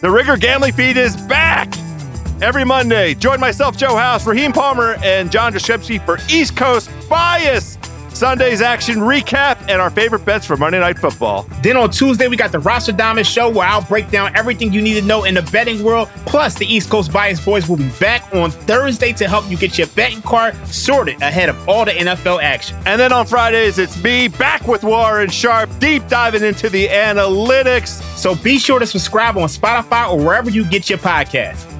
The Ringer Gambling Feed is back every Monday. Join myself, Joe House, Raheem Palmer, and John Jastremski for East Coast Bias. Sunday's action recap and our favorite bets for Monday Night Football. Then on Tuesday, we got the Roster Diamond Show where I'll break down everything you need to know in the betting world. Plus, the East Coast Bias Boys will be back on Thursday to help you get your betting card sorted ahead of all the NFL action. And then on Fridays, it's me back with Warren Sharp, deep diving into the analytics. So be sure to subscribe on Spotify or wherever you get your podcasts.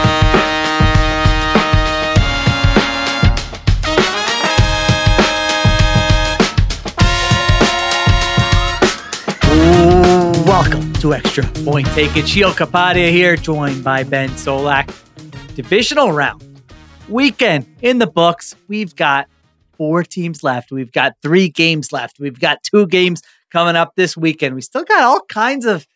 To Extra Point Taken. Sheil Kapadia here, joined by Ben Solak. Divisional round weekend in the books. We've got four teams left. We've got three games left. We've got two games coming up this weekend. We still got all kinds of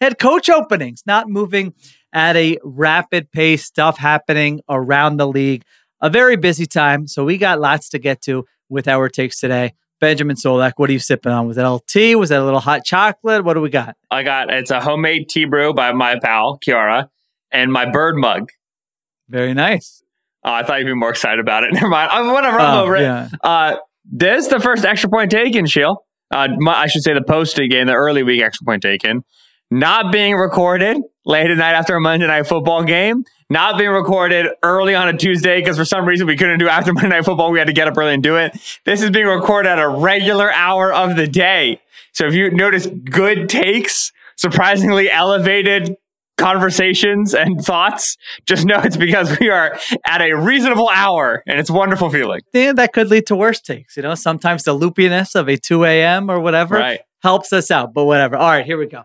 head coach openings, not moving at a rapid pace, stuff happening around the league. A very busy time. So we got lots to get to with our takes today. Benjamin Solak, what are you sipping on? Was that tea? Was that a little hot chocolate? What do we got? I got it's a homemade tea brew by my pal Kiara and my bird mug. Very nice. Uh, I thought you'd be more excited about it. Never mind. I'm whatever. I'm Oh, over yeah. it. Uh, this the first extra point taken, Sheil. Uh, my, I should say the post game, the early week extra point taken, not being recorded late at night after a Monday night football game, not being recorded early on a Tuesday because for some reason we couldn't do after Monday night football. We had to get up early and do it. This is being recorded at a regular hour of the day. So if you notice good takes, surprisingly elevated conversations and thoughts, just know it's because we are at a reasonable hour and it's a wonderful feeling. Yeah, that could lead to worse takes. You know, sometimes the loopiness of a 2 a.m. or whatever Right. helps us out, but whatever. All right, here we go.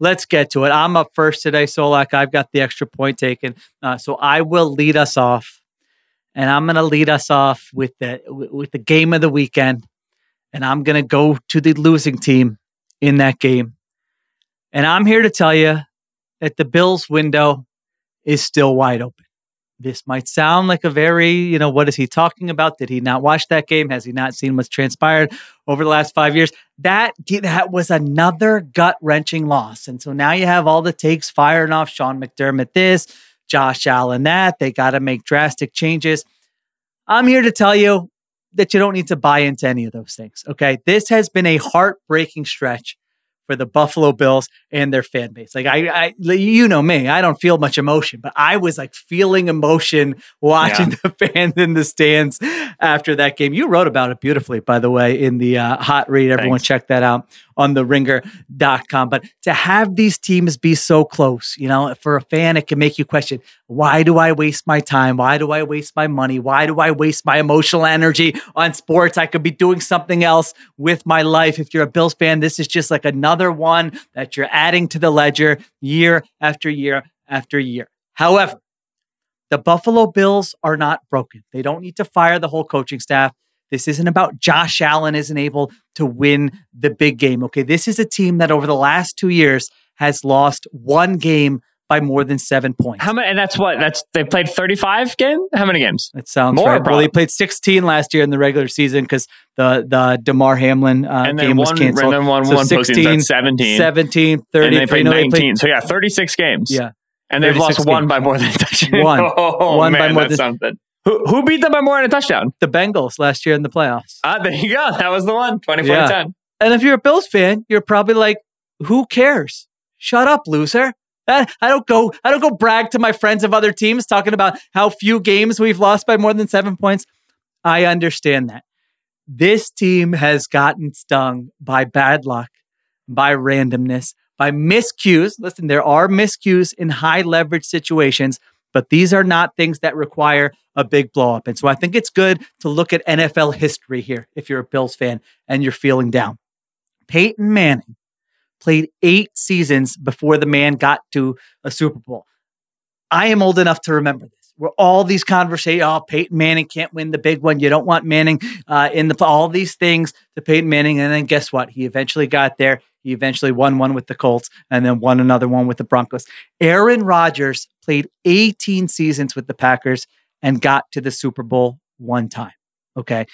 Let's get to it. I'm up first today, Solak. I've got the extra point taken. Uh, so I will lead us off. And I'm going to lead us off with the with the game of the weekend. And I'm going to go to the losing team in that game. And I'm here to tell you that the Bills window is still wide open. This might sound like a very, you know, what is he talking about? Did he not watch that game? Has he not seen what's transpired over the last five years? That that was another gut wrenching loss, and so now you have all the takes firing off. Sean McDermott, this, Josh Allen, that. They got to make drastic changes. I'm here to tell you that you don't need to buy into any of those things. Okay, this has been a heartbreaking stretch for the Buffalo Bills and their fan base. Like I, I, you know me, I don't feel much emotion, but I was like feeling emotion watching the fans in the stands after that game. You wrote about it beautifully, by the way, in the uh, hot read. Everyone Thanks. check that out on the ringer.com. But to have these teams be so close, you know, for a fan, it can make you question, why do I waste my time? Why do I waste my money? Why do I waste my emotional energy on sports? I could be doing something else with my life. If you're a Bills fan, this is just like another one that you're adding to the ledger year after year after year. However, the Buffalo Bills are not broken. They don't need to fire the whole coaching staff. This isn't about Josh Allen isn't able to win the big game. Okay. This is a team that over the last two years has lost one game by more than seven points. How many? And that's what that's they played 35 games. How many games? That sounds More, right. Well, they played 16 last year in the regular season because the the Damar Hamlin uh, game was one, canceled. and then one, So one 16, 17. 17, 30. and they played no, they 19. so yeah, 36 games. yeah, and they've 36 lost one by more than a touchdown. One. Oh, One by man, more that's than- something. Who, who beat them by more than a touchdown? the Bengals last year in the playoffs. Ah, there you go. That was the one. 24 yeah. 10. And if you're a Bills fan, you're probably like, who cares? Shut up, loser. I don't go I don't go brag to my friends of other teams talking about how few games we've lost by more than 7 points. I understand that. This team has gotten stung by bad luck, by randomness, by miscues. Listen, there are miscues in high leverage situations, but these are not things that require a big blow up. And so I think it's good to look at NFL history here if you're a Bills fan and you're feeling down. Peyton Manning played eight seasons before the man got to a Super Bowl. I am old enough to remember this. Where all these conversations, oh, Peyton Manning can't win the big one. You don't want Manning uh, in the all these things to Peyton Manning, and then guess what? He eventually got there. He eventually won one with the Colts, and then won another one with the Broncos. Aaron Rodgers played 18 seasons with the Packers and got to the Super Bowl one time. Okay,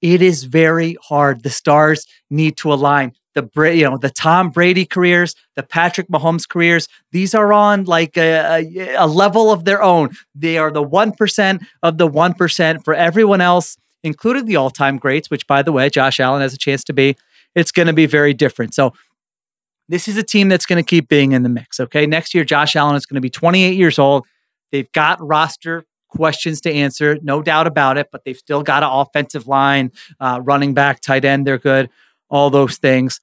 it is very hard. The stars need to align the you know the Tom Brady careers, the Patrick Mahomes careers. These are on like a, a, a level of their own. They are the one percent of the one percent. For everyone else, including the all-time greats, which by the way, Josh Allen has a chance to be. It's going to be very different. So this is a team that's going to keep being in the mix. Okay, next year Josh Allen is going to be 28 years old. They've got roster questions to answer, no doubt about it. But they've still got an offensive line, uh, running back, tight end. They're good all those things.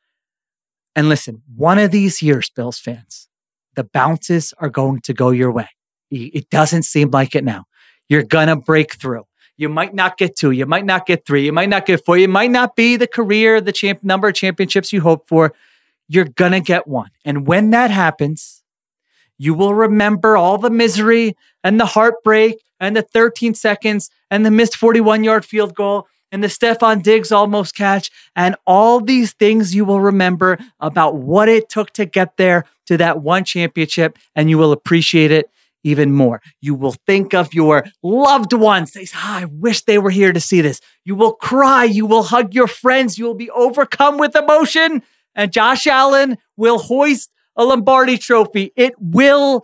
And listen, one of these years, Bills fans, the bounces are going to go your way. It doesn't seem like it now. You're going to break through. You might not get two, you might not get three, you might not get four, you might not be the career, the champ number of championships you hope for. You're going to get one. And when that happens, you will remember all the misery and the heartbreak and the 13 seconds and the missed 41 yard field goal and the Stefon Diggs almost catch, and all these things you will remember about what it took to get there to that one championship, and you will appreciate it even more. You will think of your loved ones. They say, oh, I wish they were here to see this. You will cry. You will hug your friends. You will be overcome with emotion. And Josh Allen will hoist a Lombardi trophy. It will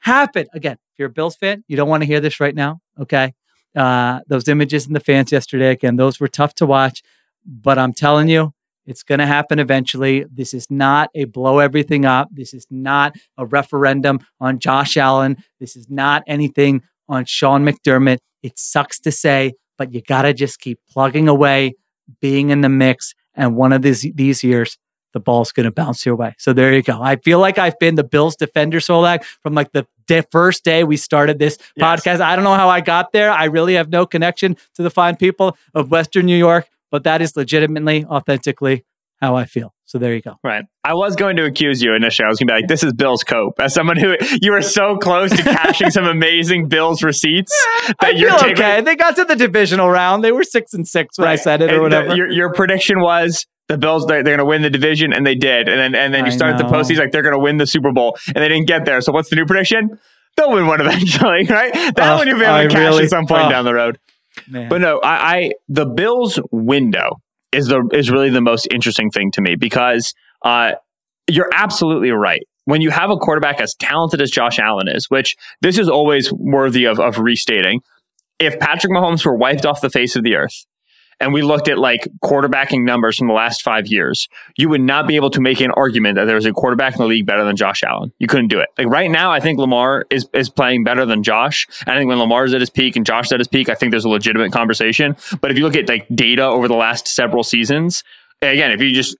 happen. Again, if you're a Bills fan, you don't want to hear this right now. Okay. Uh, those images in the fans yesterday, again, those were tough to watch. But I'm telling you, it's going to happen eventually. This is not a blow everything up. This is not a referendum on Josh Allen. This is not anything on Sean McDermott. It sucks to say, but you got to just keep plugging away, being in the mix. And one of these, these years, the ball's going to bounce your way. So there you go. I feel like I've been the Bills defender, Solak, from like the first day we started this yes. podcast. I don't know how I got there. I really have no connection to the fine people of Western New York, but that is legitimately, authentically how I feel. So there you go. Right. I was going to accuse you initially. I was going to be like, this is Bill's cope. As someone who you were so close to cashing some amazing Bills receipts that I you're taking. Okay. They got to the divisional round. They were six and six when right. I said it or whatever. The, your, your prediction was the Bills they're, they're going to win the division, and they did. And then and then you start the postseason like they're going to win the Super Bowl, and they didn't get there. So what's the new prediction? They'll win one eventually, right? That uh, one you'll be able to cash really, at some point uh, down the road. Man. But no, I, I the Bills window is the is really the most interesting thing to me because uh, you're absolutely right. When you have a quarterback as talented as Josh Allen is, which this is always worthy of, of restating, if Patrick Mahomes were wiped off the face of the earth, and we looked at like quarterbacking numbers from the last five years, you would not be able to make an argument that there was a quarterback in the league better than Josh Allen. You couldn't do it. Like right now, I think Lamar is is playing better than Josh. And I think when Lamar's at his peak and Josh at his peak, I think there's a legitimate conversation. But if you look at like data over the last several seasons, again, if you just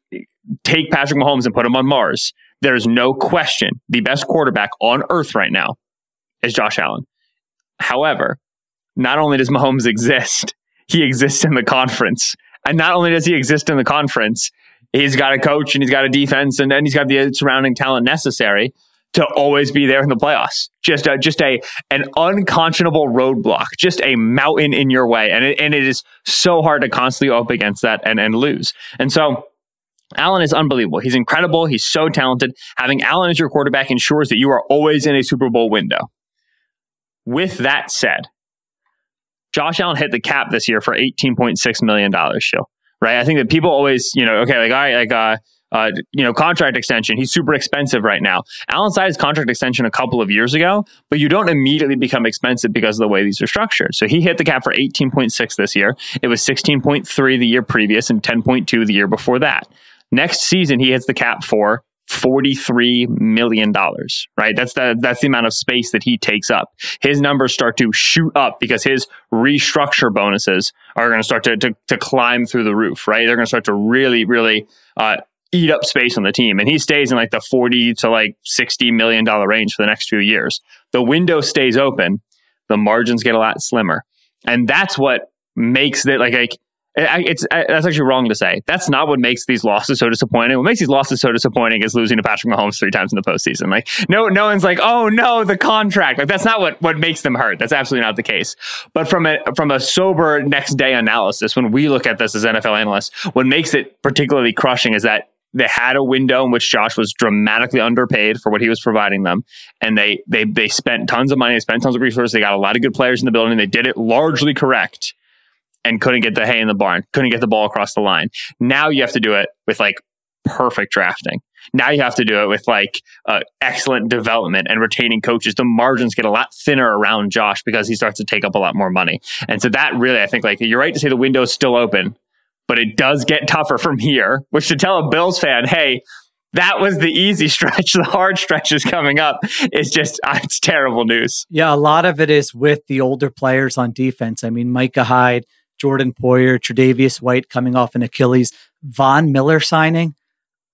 take Patrick Mahomes and put him on Mars, there's no question the best quarterback on earth right now is Josh Allen. However, not only does Mahomes exist, he exists in the conference. And not only does he exist in the conference, he's got a coach and he's got a defense and then he's got the surrounding talent necessary to always be there in the playoffs. Just a, just a an unconscionable roadblock, just a mountain in your way, and it, and it is so hard to constantly up against that and and lose. And so. Allen is unbelievable. He's incredible. He's so talented. Having Allen as your quarterback ensures that you are always in a Super Bowl window. With that said, Josh Allen hit the cap this year for $18.6 million, show, right? I think that people always, you know, okay, like, all right, like, uh, uh, you know, contract extension. He's super expensive right now. Allen signed his contract extension a couple of years ago, but you don't immediately become expensive because of the way these are structured. So he hit the cap for 18.6 this year. It was 16.3 the year previous and 10.2 the year before that. Next season, he hits the cap for $43 million, right? That's the, that's the amount of space that he takes up. His numbers start to shoot up because his restructure bonuses are going to start to, to, to climb through the roof, right? They're going to start to really, really, uh, eat up space on the team. And he stays in like the 40 to like 60 million dollar range for the next few years. The window stays open. The margins get a lot slimmer. And that's what makes it like, like it's that's actually wrong to say. That's not what makes these losses so disappointing. What makes these losses so disappointing is losing to Patrick Mahomes three times in the postseason. Like no, no one's like, oh no, the contract. Like that's not what what makes them hurt. That's absolutely not the case. But from a from a sober next day analysis, when we look at this as NFL analysts, what makes it particularly crushing is that they had a window in which Josh was dramatically underpaid for what he was providing them, and they they they spent tons of money, they spent tons of resources, they got a lot of good players in the building, they did it largely correct, and couldn't get the hay in the barn, couldn't get the ball across the line. Now you have to do it with like perfect drafting. Now you have to do it with like uh, excellent development and retaining coaches. The margins get a lot thinner around Josh because he starts to take up a lot more money, and so that really, I think, like you're right to say the window is still open but it does get tougher from here, which to tell a Bills fan, hey, that was the easy stretch. The hard stretch is coming up. It's just, it's terrible news. Yeah, a lot of it is with the older players on defense. I mean, Micah Hyde, Jordan Poyer, Tre'Davious White coming off an Achilles, Von Miller signing.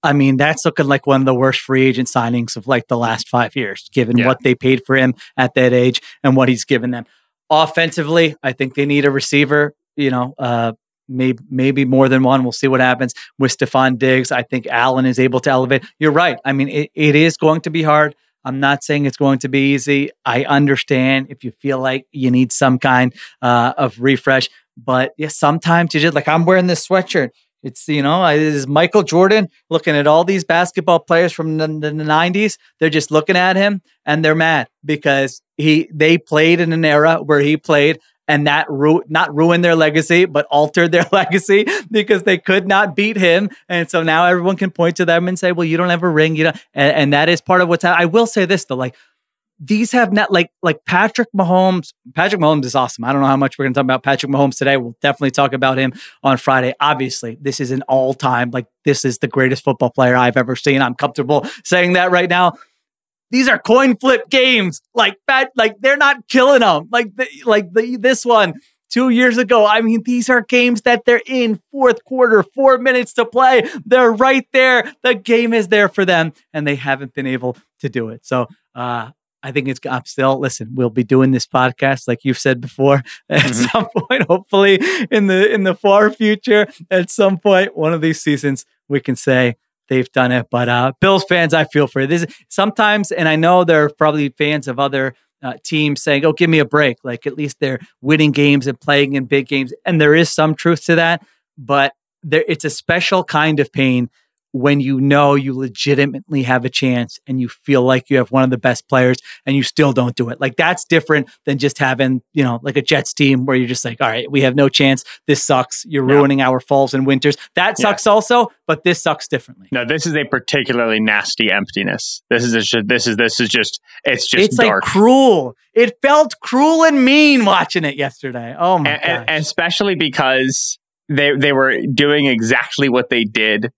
I mean, that's looking like one of the worst free agent signings of like the last five years, given yeah. what they paid for him at that age and what he's given them. Offensively, I think they need a receiver. You know, uh, maybe maybe more than one. We'll see what happens with Stefon Diggs. I think Allen is able to elevate. You're right. I mean, it, it is going to be hard. I'm not saying it's going to be easy. I understand if you feel like you need some kind uh, of refresh, but yeah, sometimes you just like I'm wearing this sweatshirt. It's you know, it is Michael Jordan looking at all these basketball players from the, the, the 90s. They're just looking at him and they're mad because he they played in an era where he played and that ru- not ruin their legacy, but altered their legacy because they could not beat him. And so now everyone can point to them and say, well, you don't have a ring. You know, and, and that is part of what's happening. I will say this though, like these have not like like Patrick Mahomes. Patrick Mahomes is awesome. I don't know how much we're going to talk about Patrick Mahomes today. We'll definitely talk about him on Friday. Obviously, this is an all time like this is the greatest football player I've ever seen. I'm comfortable saying that right now these are coin flip games. Like that, like they're not killing them. Like the, like the, this one two years ago. I mean, these are games that they're in fourth quarter, four minutes to play. They're right there. The game is there for them, and they haven't been able to do it. So, uh, I think it's I'm still listen, we'll be doing this podcast like you've said before at mm-hmm. some point, hopefully in the in the far future, at some point, one of these seasons, we can say they've done it. But uh, Bills fans, I feel for you. This sometimes, and I know there are probably fans of other uh, teams saying, "Oh, give me a break." Like at least they're winning games and playing in big games, and there is some truth to that. But there, it's a special kind of pain when you know you legitimately have a chance and you feel like you have one of the best players and you still don't do it. Like that's different than just having, you know, like a Jets team where you're just like, all right, we have no chance. This sucks. You're yeah. ruining our falls and winters. That sucks yeah. also, but this sucks differently. No, this is a particularly nasty emptiness. This is just, this is, this is just, it's just it's dark. like cruel. It felt cruel and mean watching it yesterday. Oh my god. Especially because they, they were doing exactly what they did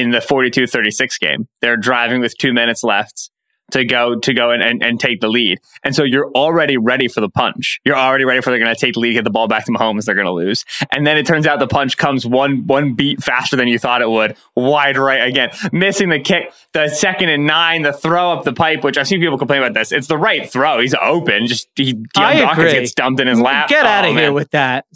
in the 42-36 game. They're driving with two minutes left to go to go and, and, and, take the lead. And so you're already ready for the punch. You're already ready for they're going to take the lead, get the ball back to Mahomes, they're going to lose. And then it turns out the punch comes one one beat faster than you thought it would. Wide right again, missing the kick, the second and nine, the throw up the pipe, which I've seen people complain about this. It's the right throw. He's open. Just he Dawkins gets dumped in his lap. Get out of oh, here with that.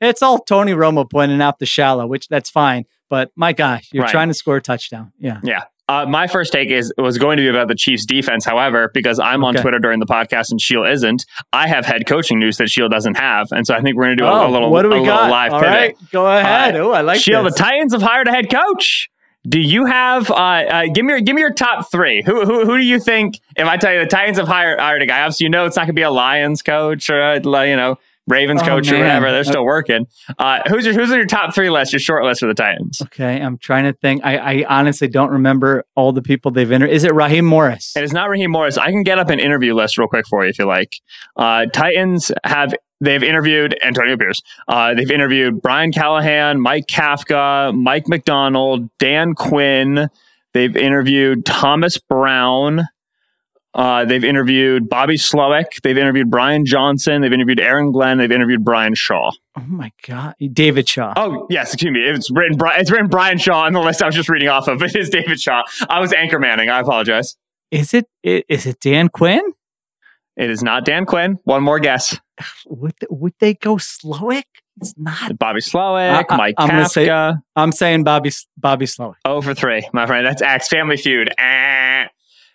It's all Tony Romo pointing out the shallow, which that's fine. But my gosh, you're right. trying to score a touchdown. Yeah. Yeah. Uh, my first take is was going to be about the Chiefs defense. However, because I'm okay. on Twitter during the podcast and Sheil isn't, I have head coaching news that Sheil doesn't have, and so I think we're going to do oh, a, a, little, what do we got? live All pivot. Right, go ahead. Uh, oh, I like Sheil. This. The Titans have hired a head coach. Do you have? Uh, uh, give me your give me your top three. Who, who who do you think? If I tell you the Titans have hired hired a guy, obviously you know it's not going to be a Lions coach or a, you know Ravens oh, coach man. or whatever. They're still working. Uh, who's your, who's on your top three list? Your short list for the Titans? Okay, I'm trying to think. I, I honestly don't remember all the people they've interviewed. Is it Raheem Morris? It is not Raheem Morris. I can get up an interview list real quick for you if you like. Uh, Titans have they've interviewed Antonio Pierce. Uh, they've interviewed Brian Callahan, Mike Kafka, Mike Macdonald, Dan Quinn. They've interviewed Thomas Brown. Uh, they've interviewed Bobby Slowik. They've interviewed Brian Johnson. They've interviewed Aaron Glenn. They've interviewed Brian Shaw. Oh my God, David Shaw. Oh yes, excuse me. It's written. It's written Brian Shaw on the list I was just reading off of. It is David Shaw. I was anchor manning. I apologize. Is it? Is it Dan Quinn? It is not Dan Quinn. One more guess. Would would they go Slowik? It's not Bobby Slowik, I- I- Mike I'm gonna say- I'm saying Bobby Bobby Slowik. Oh for three, my friend. That's Axe Family Feud. Eh.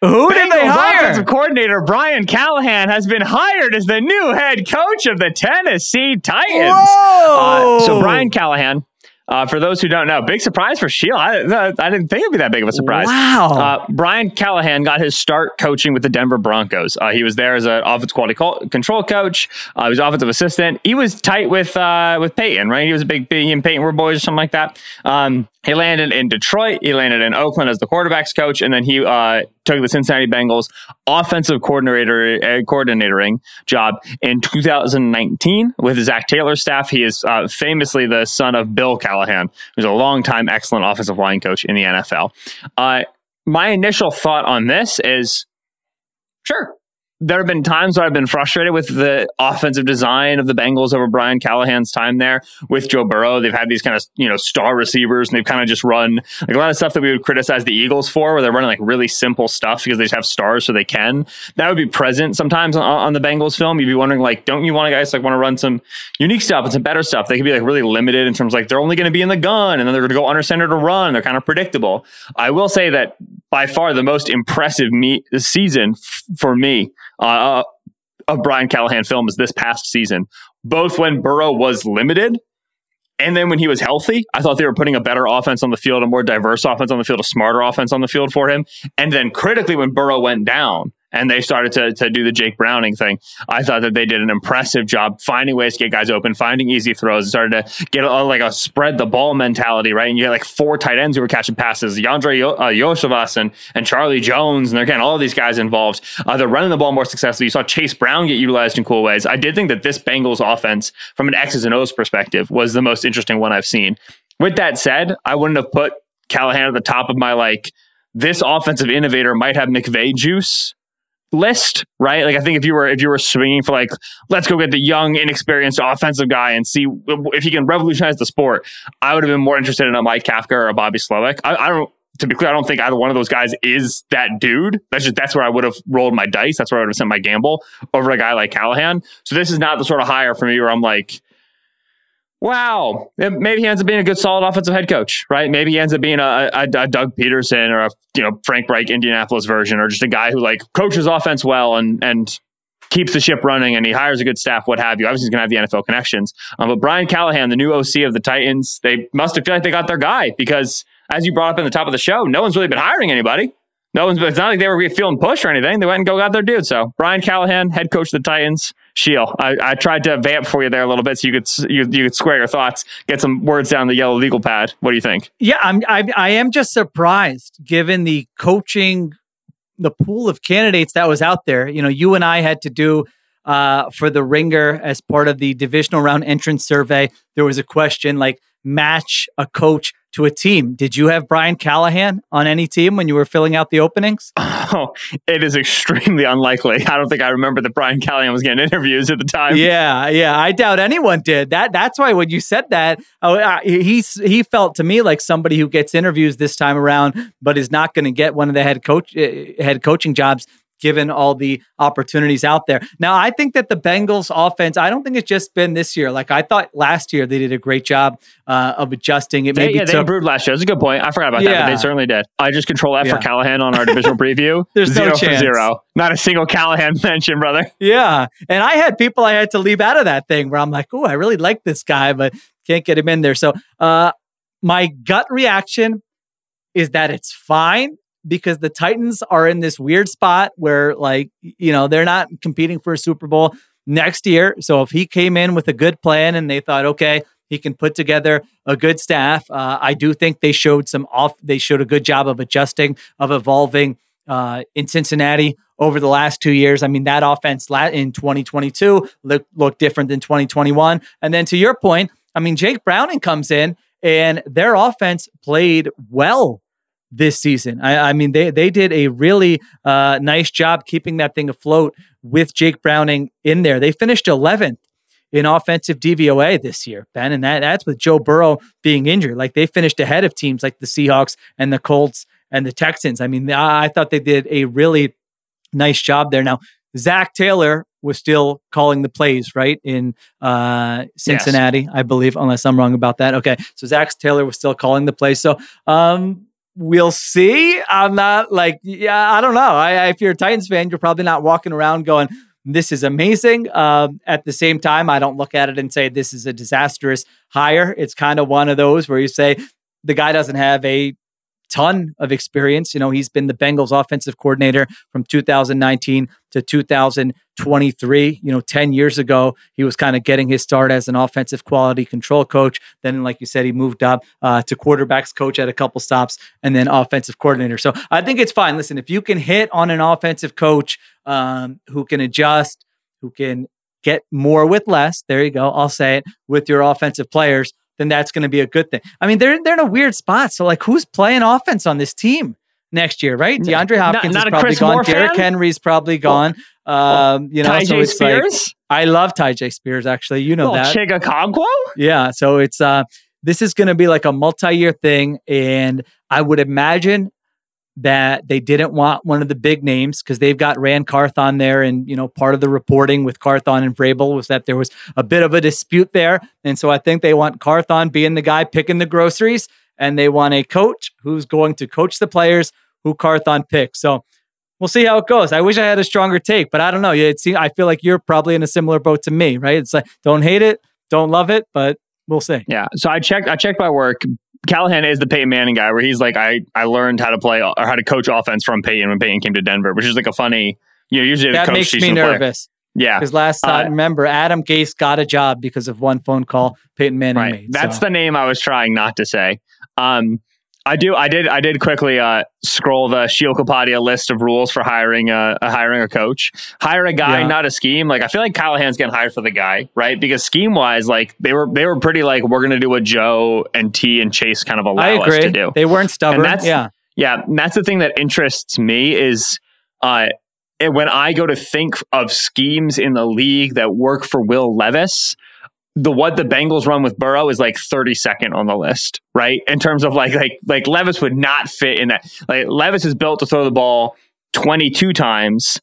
Who did they hire? offensive coordinator Brian Callahan has been hired as the new head coach of the Tennessee Titans. Whoa! Uh, so Brian Callahan, uh, for those who don't know, big surprise for Sheil. I, I didn't think it'd be that big of a surprise. Wow. Uh, Brian Callahan got his start coaching with the Denver Broncos. Uh, he was there as an offense quality co- control coach. Uh, he was offensive assistant. He was tight with uh, with Peyton, right? He was a big, big he and Peyton were boys or something like that. Um, he landed in Detroit. He landed in Oakland as the quarterbacks coach, and then he uh, took the Cincinnati Bengals offensive coordinator uh, coordinating job in 2019 with Zac Taylor's staff. He is uh, famously the son of Bill Callahan, who's a longtime excellent offensive line coach in the NFL. Uh, my initial thought on this is sure. There have been times where I've been frustrated with the offensive design of the Bengals over Brian Callahan's time there with Joe Burrow. They've had these kind of, you know, star receivers and they've kind of just run like a lot of stuff that we would criticize the Eagles for, where they're running like really simple stuff because they just have stars so they can. That would be present sometimes on, on the Bengals film. You'd be wondering, like, don't you want to guys like want to run some unique stuff and some better stuff? They could be like really limited in terms like they're only going to be in the gun and then they're going to go under center to run. They're kind of predictable. I will say that by far the most impressive me season f- for me uh, of Brian Callahan films this past season, both when Burrow was limited and then when he was healthy. I thought they were putting a better offense on the field, a more diverse offense on the field, a smarter offense on the field for him. And then critically, when Burrow went down, and they started to, to do the Jake Browning thing. I thought that they did an impressive job finding ways to get guys open, finding easy throws, started to get a, like a spread the ball mentality, right? And you had like four tight ends who were catching passes, Andrei Yo- uh, Iosivas and, and Charlie Jones, and they're getting all these guys involved. Uh, they're running the ball more successfully. You saw Chase Brown get utilized in cool ways. I did think that this Bengals offense, from an X's and O's perspective, was the most interesting one I've seen. With that said, I wouldn't have put Callahan at the top of my like, this offensive innovator might have McVay juice list, right? Like I think if you were if you were swinging for like let's go get the young, inexperienced offensive guy and see if he can revolutionize the sport, I would have been more interested in a Mike Kafka or a Bobby Slowik. I, I don't. To be clear, I don't think either one of those guys is that dude. That's just that's where I would have rolled my dice. That's where I would have sent my gamble over a guy like Callahan. So this is not the sort of hire for me where I'm like, wow, maybe he ends up being a good, solid offensive head coach, right? Maybe he ends up being a, a, a Doug Pederson or a you know Frank Reich Indianapolis version, or just a guy who like coaches offense well and and keeps the ship running and he hires a good staff, what have you. Obviously, he's going to have the NFL connections. Um, but Brian Callahan, the new OC of the Titans, they must have felt like they got their guy because, as you brought up in the top of the show, no one's really been hiring anybody. No one's. It's not like they were feeling push or anything. They went and go got their dude. So Brian Callahan, head coach of the Titans. Sheil. I, I tried to vamp for you there a little bit so you could you, you could square your thoughts, get some words down the yellow legal pad. What do you think? Yeah, I'm. I, I am just surprised given the coaching, the pool of candidates that was out there. You know, you and I had to do uh, for the Ringer as part of the divisional round entrance survey. There was a question like match a coach to a team. Did you have Brian Callahan on any team when you were filling out the openings? Oh, it is extremely unlikely. I don't think I remember that Brian Callahan was getting interviews at the time. Yeah, yeah. I doubt anyone did that. That's why when you said that, oh, uh, he's he felt to me like somebody who gets interviews this time around, but is not going to get one of the head coach uh, head coaching jobs given all the opportunities out there. Now, I think that the Bengals offense, I don't think it's just been this year. Like I thought last year they did a great job uh, of adjusting. It They, maybe yeah, they improved last year. That's a good point. I forgot about that, but they certainly did. I just control F Yeah. for Callahan on our divisional preview. There's no zero for zero. Not a single Callahan mention, brother. Yeah. And I had people I had to leave out of that thing where I'm like, oh, I really like this guy, but can't get him in there. So uh my gut reaction is that it's fine because the Titans are in this weird spot where like, you know, they're not competing for a Super Bowl next year. So if he came in with a good plan and they thought, okay, he can put together a good staff, uh, I do think they showed some off, they showed a good job of adjusting, of evolving uh, in Cincinnati over the last two years. I mean, that offense in 2022 looked, looked different than 2021. And then to your point, I mean, Jake Browning comes in and their offense played well this season. I, I mean, they they did a really uh, nice job keeping that thing afloat with Jake Browning in there. They finished 11th in offensive DVOA this year, Ben, and that that's with Joe Burrow being injured. Like they finished ahead of teams like the Seahawks and the Colts and the Texans. I mean, I, I thought they did a really nice job there. Now, Zac Taylor was still calling the plays, right? In uh, Cincinnati, yes. I believe, unless I'm wrong about that. Okay. So Zac Taylor was still calling the plays. So um, we'll see. I'm not like, yeah, I don't know. I, if you're a Titans fan, you're probably not walking around going, this is amazing. Um, at the same time, I don't look at it and say this is a disastrous hire. It's kind of one of those where you say the guy doesn't have a ton of experience. You know, he's been the Bengals offensive coordinator from 2019 to 2023. You know, 10 years ago, he was kind of getting his start as an offensive quality control coach. Then, like you said, he moved up uh, to quarterbacks coach at a couple stops and then offensive coordinator. So I think it's fine. Listen, if you can hit on an offensive coach um, who can adjust, who can get more with less, there you go. I'll say it with your offensive players then that's going to be a good thing. I mean, they're they're in a weird spot. So like, who's playing offense on this team next year, right? DeAndre Hopkins not, not is probably Chris gone. Moore Derrick fan? Henry's probably gone. Well, um, you know, Tyjae so it's Spears. Like, I love Tyjae Spears. Actually, you know well, that. Chigga Yeah. So it's uh, this is going to be like a multi-year thing, and I would imagine that they didn't want one of the big names because they've got Ran Carthon there. And, you know, part of the reporting with Carthon and Vrabel was that there was a bit of a dispute there. And so I think they want Carthon being the guy picking the groceries and they want a coach who's going to coach the players who Carthon picks. So we'll see how it goes. I wish I had a stronger take, but I don't know. It seems, I feel like you're probably in a similar boat to me, right? It's like, don't hate it, don't love it, but we'll see. Yeah. So I checked, I checked my work. Callahan is the Peyton Manning guy, where he's like, I I learned how to play or how to coach offense from Peyton when Peyton came to Denver, which is like a funny. You know, usually that makes me nervous. Player. Yeah, because last time, uh, remember, Adam Gase got a job because of one phone call Peyton Manning right. made. That's so. the name I was trying not to say. Um, I do. I did. I did quickly uh, scroll the Kapadia list of rules for hiring a, a hiring a coach. Hire a guy, yeah. not a scheme. Like I feel like Callahan's getting hired for the guy, right? Because scheme wise, like they were they were pretty like we're going to do what Joe and T and Chase kind of allow us to do. They weren't stubborn. And that's, yeah, yeah. that's the thing that interests me is uh, when I go to think of schemes in the league that work for Will Levis the what the Bengals run with Burrow is like 32nd on the list, right? In terms of like like like Levis would not fit in that. Like Levis is built to throw the ball 22 times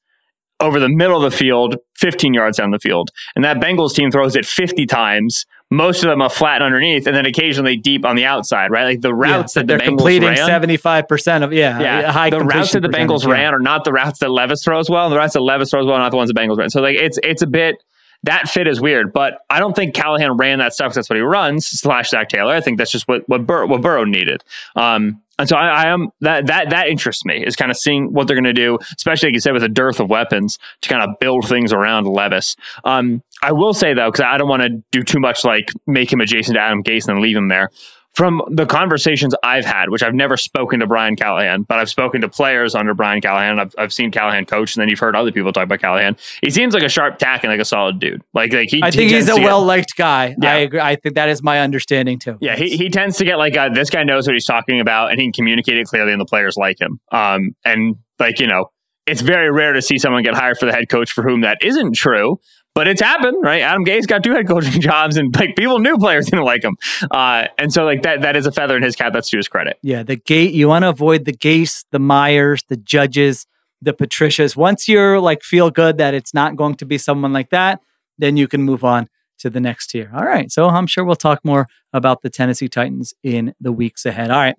over the middle of the field, 15 yards down the field. And that Bengals team throws it 50 times. Most of them are flat underneath, and then occasionally deep on the outside, right? Like the routes yeah, that the they're Bengals completing ran, 75% of yeah, yeah. High the routes that the Bengals yeah. ran are not the routes that Levis throws well. And the routes that Levis throws well are not the ones the Bengals ran. So like it's it's a bit that fit is weird, but I don't think Callahan ran that stuff. Because that's what he runs. Slash Zac Taylor. I think that's just what what, Bur- what Burrow needed. Um, and so I, I, am that that that interests me is kind of seeing what they're going to do, especially like you said with a dearth of weapons to kind of build things around Levis. Um, I will say though, because I don't want to do too much like make him adjacent to Adam Gase and leave him there from the conversations I've had, which I've never spoken to Brian Callahan, but I've spoken to players under Brian Callahan. I've, I've seen Callahan coach, and then you've heard other people talk about Callahan. He seems like a sharp tack and like a solid dude. Like, like he, I think he he's a well liked guy. Yeah. I agree. I think that is my understanding too. Yeah, he, he tends to get like a, this guy knows what he's talking about, and he can communicate it clearly, and the players like him. Um, and like you know, it's very rare to see someone get hired for the head coach for whom that isn't true but it's happened, right? Adam Gase got two head coaching jobs, and like people knew players didn't like him, uh, and so like that that is a feather in his cap. That's to his credit. Yeah, the gate you want to avoid the Gase, the Meyers, the Judges, the Patricias. Once you're like feel good that it's not going to be someone like that, then you can move on to the next tier. All right, so I'm sure we'll talk more about the Tennessee Titans in the weeks ahead. All right,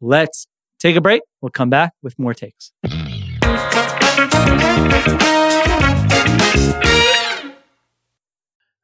let's take a break. We'll come back with more takes.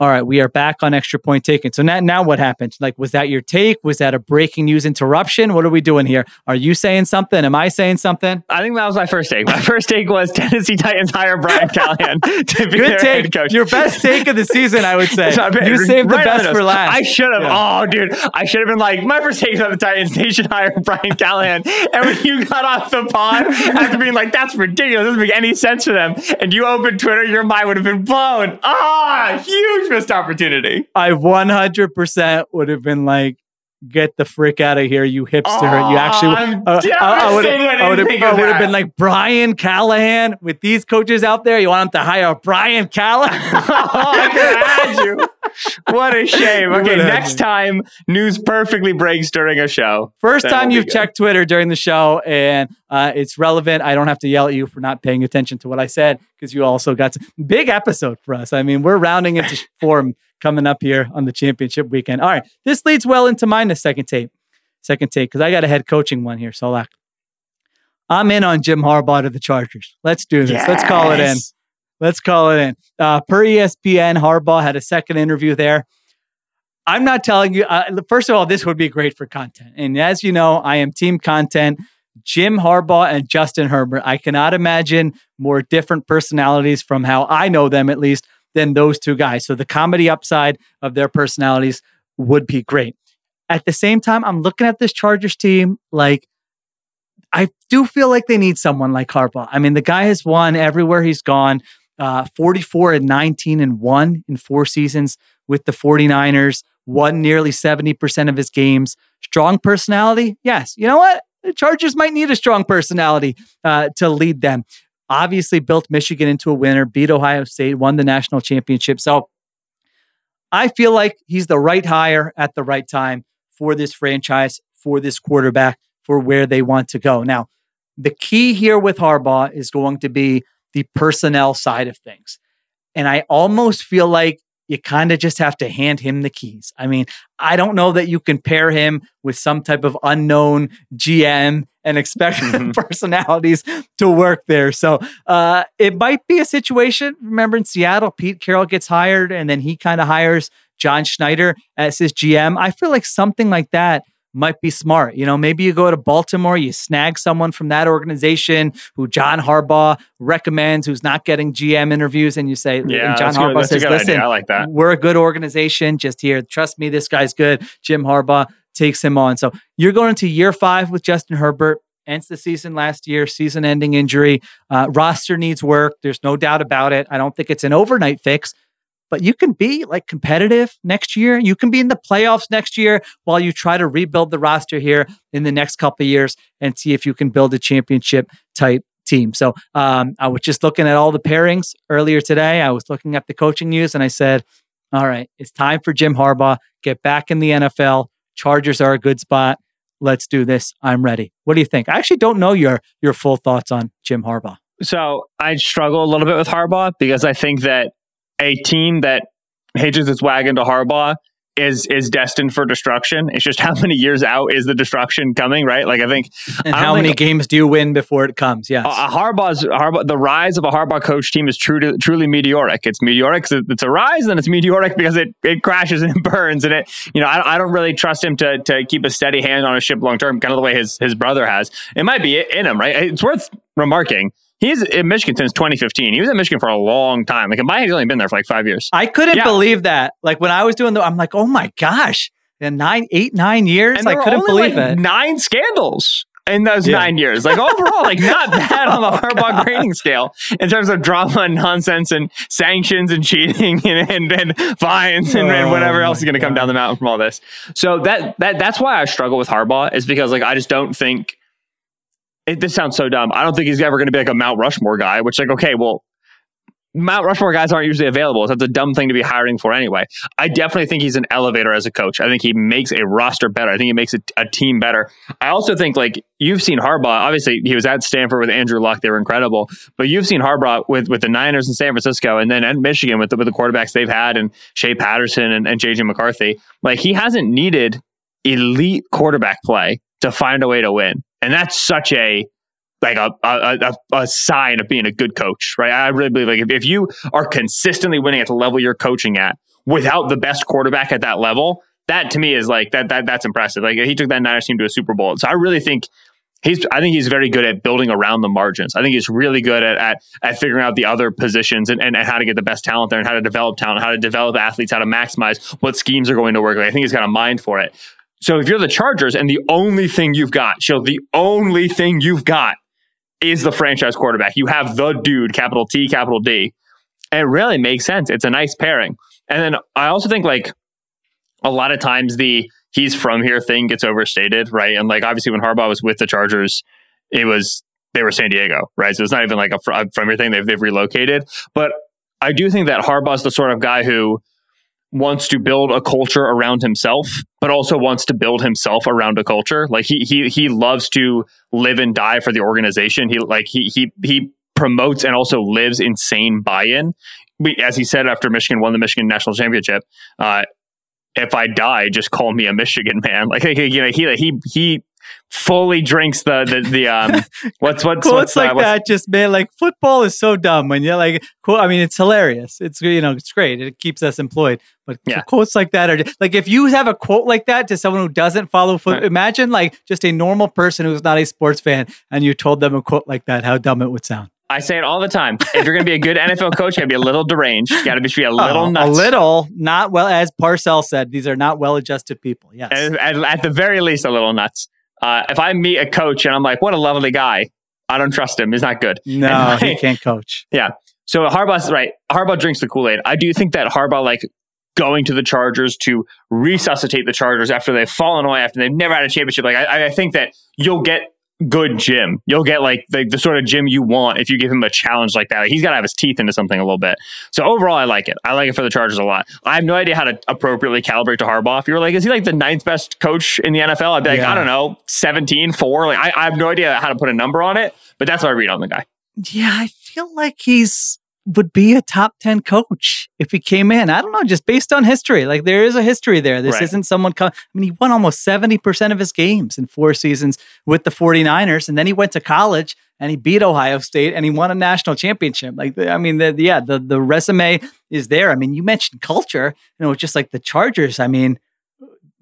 All right, we are back on extra point taken. So now, now what happened? Like, was that your take? Was that a breaking news interruption? What are we doing here? Are you saying something? Am I saying something? I think that was my first take. My first take was Tennessee Titans hire Brian Callahan to be Good their take. head coach. Your best take of the season, I would say. Bad. You saved the Right on best nose. for last. I should have. Yeah. Oh, dude. I should have been like, my first take on the Titans, they should hire Brian Callahan. and when you got off the pod, after being like, that's ridiculous, doesn't make any sense for them. And you opened Twitter, your mind would have been blown. Ah, huge missed opportunity. I 100% would have been like, get the frick out of here, you hipster. you actually, uh, I, would have, I would didn't have, think I of would have that. been like, Brian Callahan with these coaches out there. You want him to hire Brian Callahan? I could have you. What a shame. Okay, next time, news perfectly breaks during a show. First That time you've good. checked Twitter during the show, and uh, it's relevant. I don't have to yell at you for not paying attention to what I said because you also got some big episode for us. I mean, we're rounding into form coming up here on the championship weekend. All right, this leads well into mine. The second tape, second take, because I got a head coaching one here. So, I'm in on Jim Harbaugh to the Chargers. Let's do this. Let's call it in. Let's call it in. Uh, per ESPN, Harbaugh had a second interview there. I'm not telling you. Uh, first of all, this would be great for content. And as you know, I am team content. Jim Harbaugh and Justin Herbert. I cannot imagine more different personalities from how I know them, at least, than those two guys. So the comedy upside of their personalities would be great. At the same time, I'm looking at this Chargers team like I do feel like they need someone like Harbaugh. I mean, the guy has won everywhere he's gone. Uh, 44 and 19 and 1 in four seasons with the 49ers, won nearly 70% of his games. Strong personality? Yes. You know what? The Chargers might need a strong personality uh, to lead them. Obviously, built Michigan into a winner, beat Ohio State, won the national championship. So I feel like he's the right hire at the right time for this franchise, for this quarterback, for where they want to go. Now, the key here with Harbaugh is going to be the personnel side of things. And I almost feel like you kind of just have to hand him the keys. I mean, I don't know that you can pair him with some type of unknown GM and expect Mhm. personalities to work there. So uh, it might be a situation. Remember in Seattle, Pete Carroll gets hired and then he kind of hires John Schneider as his GM. I feel like something like that might be smart. You know, maybe you go to Baltimore, you snag someone from that organization who John Harbaugh recommends, who's not getting GM interviews, and you say, Yeah, and John that's, good. Harbaugh says, listen. I like that. we're a good organization. Just here, trust me, this guy's good. Jim Harbaugh takes him on. So you're going into year five with Justin Herbert. Ends the season last year, season ending injury. Uh, roster needs work. There's no doubt about it. I don't think it's an overnight fix, but you can be like competitive next year. You can be in the playoffs next year while you try to rebuild the roster here in the next couple years and see if you can build a championship type team. So um, I was just looking at all the pairings earlier today. I was looking at the coaching news and I said, all right, it's time for Jim Harbaugh. Get back in the NFL. Chargers are a good spot. Let's do this. I'm ready. What do you think? I actually don't know your your full thoughts on Jim Harbaugh. So I struggle a little bit with Harbaugh because I think that a team that hitches its wagon to Harbaugh is is destined for destruction. It's just how many years out is the destruction coming, right? Like I think And I how don't many think- games do you win before it comes? Yes. a, Harbaugh's Harbaugh, the rise of a Harbaugh coach team is true to, truly meteoric. It's meteoric. It's a rise, and it's meteoric because it, it crashes and it burns, and it you know I, I don't really trust him to to keep a steady hand on a ship long term, kind of the way his his brother has. It might be in him, right? It's worth remarking. He's in Michigan since 2015. He was in Michigan for a long time. Like, he's only been there for like five years. I couldn't Yeah. believe that. Like when I was doing the, I'm like, oh my gosh, in nine, eight, nine years, And I couldn't believe like it. nine scandals. in those Yeah. nine years. Like overall, like not bad on the oh, Harbaugh grading scale in terms of drama and nonsense and sanctions and cheating and, and, and fines and, and Oh whatever else is going to come down the mountain from all this. So that that that's why I struggle with Harbaugh is because like I just don't think it, this sounds so dumb. I don't think he's ever going to be like a Mount Rushmore guy. Which like okay, well. Mount Rushmore guys aren't usually available. So that's a dumb thing to be hiring for anyway. I definitely think he's an elevator as a coach. I think he makes a roster better. I think he makes a, a team better. I also think like you've seen Harbaugh. Obviously, he was at Stanford with Andrew Luck. They were incredible. But you've seen Harbaugh with with the Niners in San Francisco, and then at Michigan with the, with the quarterbacks they've had, and Shea Patterson and, and JJ McCarthy. Like he hasn't needed elite quarterback play to find a way to win, and that's such a like a, a, a, sign of being a good coach, right? I really believe like if, if you are consistently winning at the level you're coaching at without the best quarterback at that level, that to me is like that that that's impressive. Like he took that Niners team to a Super Bowl. So I really think he's I think he's very good at building around the margins. I think he's really good at at, at figuring out the other positions and, and, and how to get the best talent there and how to develop talent, how to develop athletes, how to maximize what schemes are going to work. Like, I think he's got a mind for it. So if you're the Chargers and the only thing you've got, show the only thing you've got is the franchise quarterback. You have the dude, capital T, capital D. It really makes sense. It's a nice pairing. And then I also think like a lot of times the he's from here thing gets overstated, right? And like obviously when Harbaugh was with the Chargers, it was they were San Diego, right? So it's not even like a fr- from here thing. They've they've relocated. But I do think that Harbaugh's the sort of guy who wants to build a culture around himself, but also wants to build himself around a culture. Like he he he loves to live and die for the organization. He like he he he promotes and also lives insane buy-in. We, as he said after Michigan won the Michigan national championship, uh, if I die, just call me a Michigan man. Like you know, he he he fully drinks the the, the um what's what's quotes what's, uh, like what's that just man like football is so dumb when you're like cool i mean it's hilarious it's you know it's great it keeps us employed but Yeah. quotes like that are like if you have a quote like that to someone who doesn't follow foot Right. imagine like just a normal person who's not a sports fan and you told them a quote like that how dumb it would sound I say it all the time. If you're going to be a good NFL coach, you got to be a little deranged. You got to be a little Oh, nuts. a little not well as Parcells said these are not well adjusted people yes at, at, at the very least, a little nuts. Uh, if I meet a coach and I'm like, what a lovely guy, I don't trust him. He's not good. no And he can't coach Yeah. So Harbaugh's right. Harbaugh drinks the Kool Aid. I do think that Harbaugh, like going to the Chargers to resuscitate the Chargers after they've fallen away, after they've never had a championship. Like I, I think that you'll get good Jim. You'll get like the, the sort of Jim you want if you give him a challenge like that. Like, he's got to have his teeth into something a little bit. So overall, I like it. I like it for the Chargers a lot. I have no idea how to appropriately calibrate to Harbaugh. If you were like, is he like the ninth best coach in the NFL? I'd be like, Yeah. I don't know, 17, 4. Like I, I have no idea how to put a number on it, but that's what I read on the guy. yeah, I feel like he's would be a top 10 coach if he came in. I don't know, just based on history. Like there is a history there. This Right. isn't someone co- I mean, he won almost 70% of his games in four seasons with the 49ers and then he went to college and he beat Ohio State and he won a national championship. Like I mean, the, yeah, the the resume is there. I mean, you mentioned culture, you know, just like the Chargers. I mean,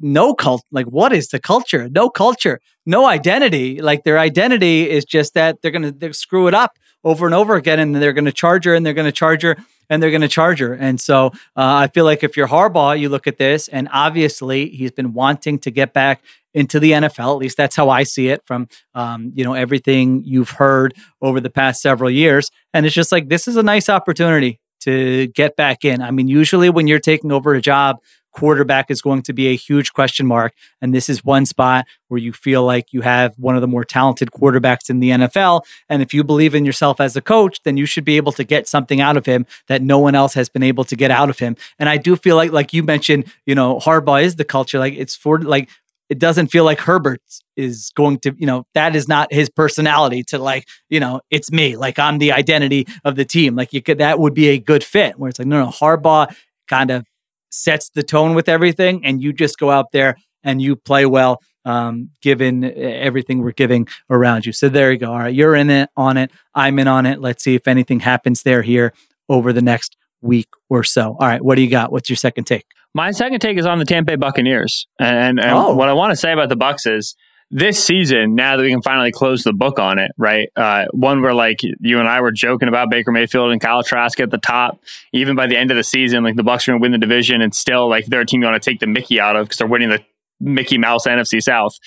no cult like what is the culture no culture no identity like their identity is just that they're gonna screw it up over and over again and they're gonna charge her and they're gonna charge her and they're gonna charge her and so uh, i feel like if you're harbaugh you look at this and obviously he's been wanting to get back into the NFL. At least that's how I see it from um, you know everything you've heard over the past several years. And it's just like this is a nice opportunity to get back in. I mean, usually when you're taking over a job, quarterback is going to be a huge question mark. And this is one spot where you feel like you have one of the more talented quarterbacks in the NFL. And if you believe in yourself as a coach, then you should be able to get something out of him that no one else has been able to get out of him. And I do feel like, like you mentioned, you know, Harbaugh is the culture. Like it's for like, it doesn't feel like Herbert is going to, you know, that is not his personality to like, you know, it's me, like I'm the identity of the team. Like you could, that would be a good fit where it's like, no, no, Harbaugh kind of sets the tone with everything and you just go out there and you play well um, given everything we're giving around you. So there you go. All right, you're in it on it. I'm in on it. Let's see if anything happens there here over the next week or so. All right, what do you got? What's your second take? My second take is on the Tampa Bay Buccaneers, and, and Oh. what I want to say about the Bucks is this season. Now that we can finally close the book on it, right? Uh, one where like you and I were joking about Baker Mayfield and Kyle Trask at the top. Even by the end of the season, like the Bucks are going to win the division, and still like they're a team you want to take the Mickey out of because they're winning the Mickey Mouse NFC South.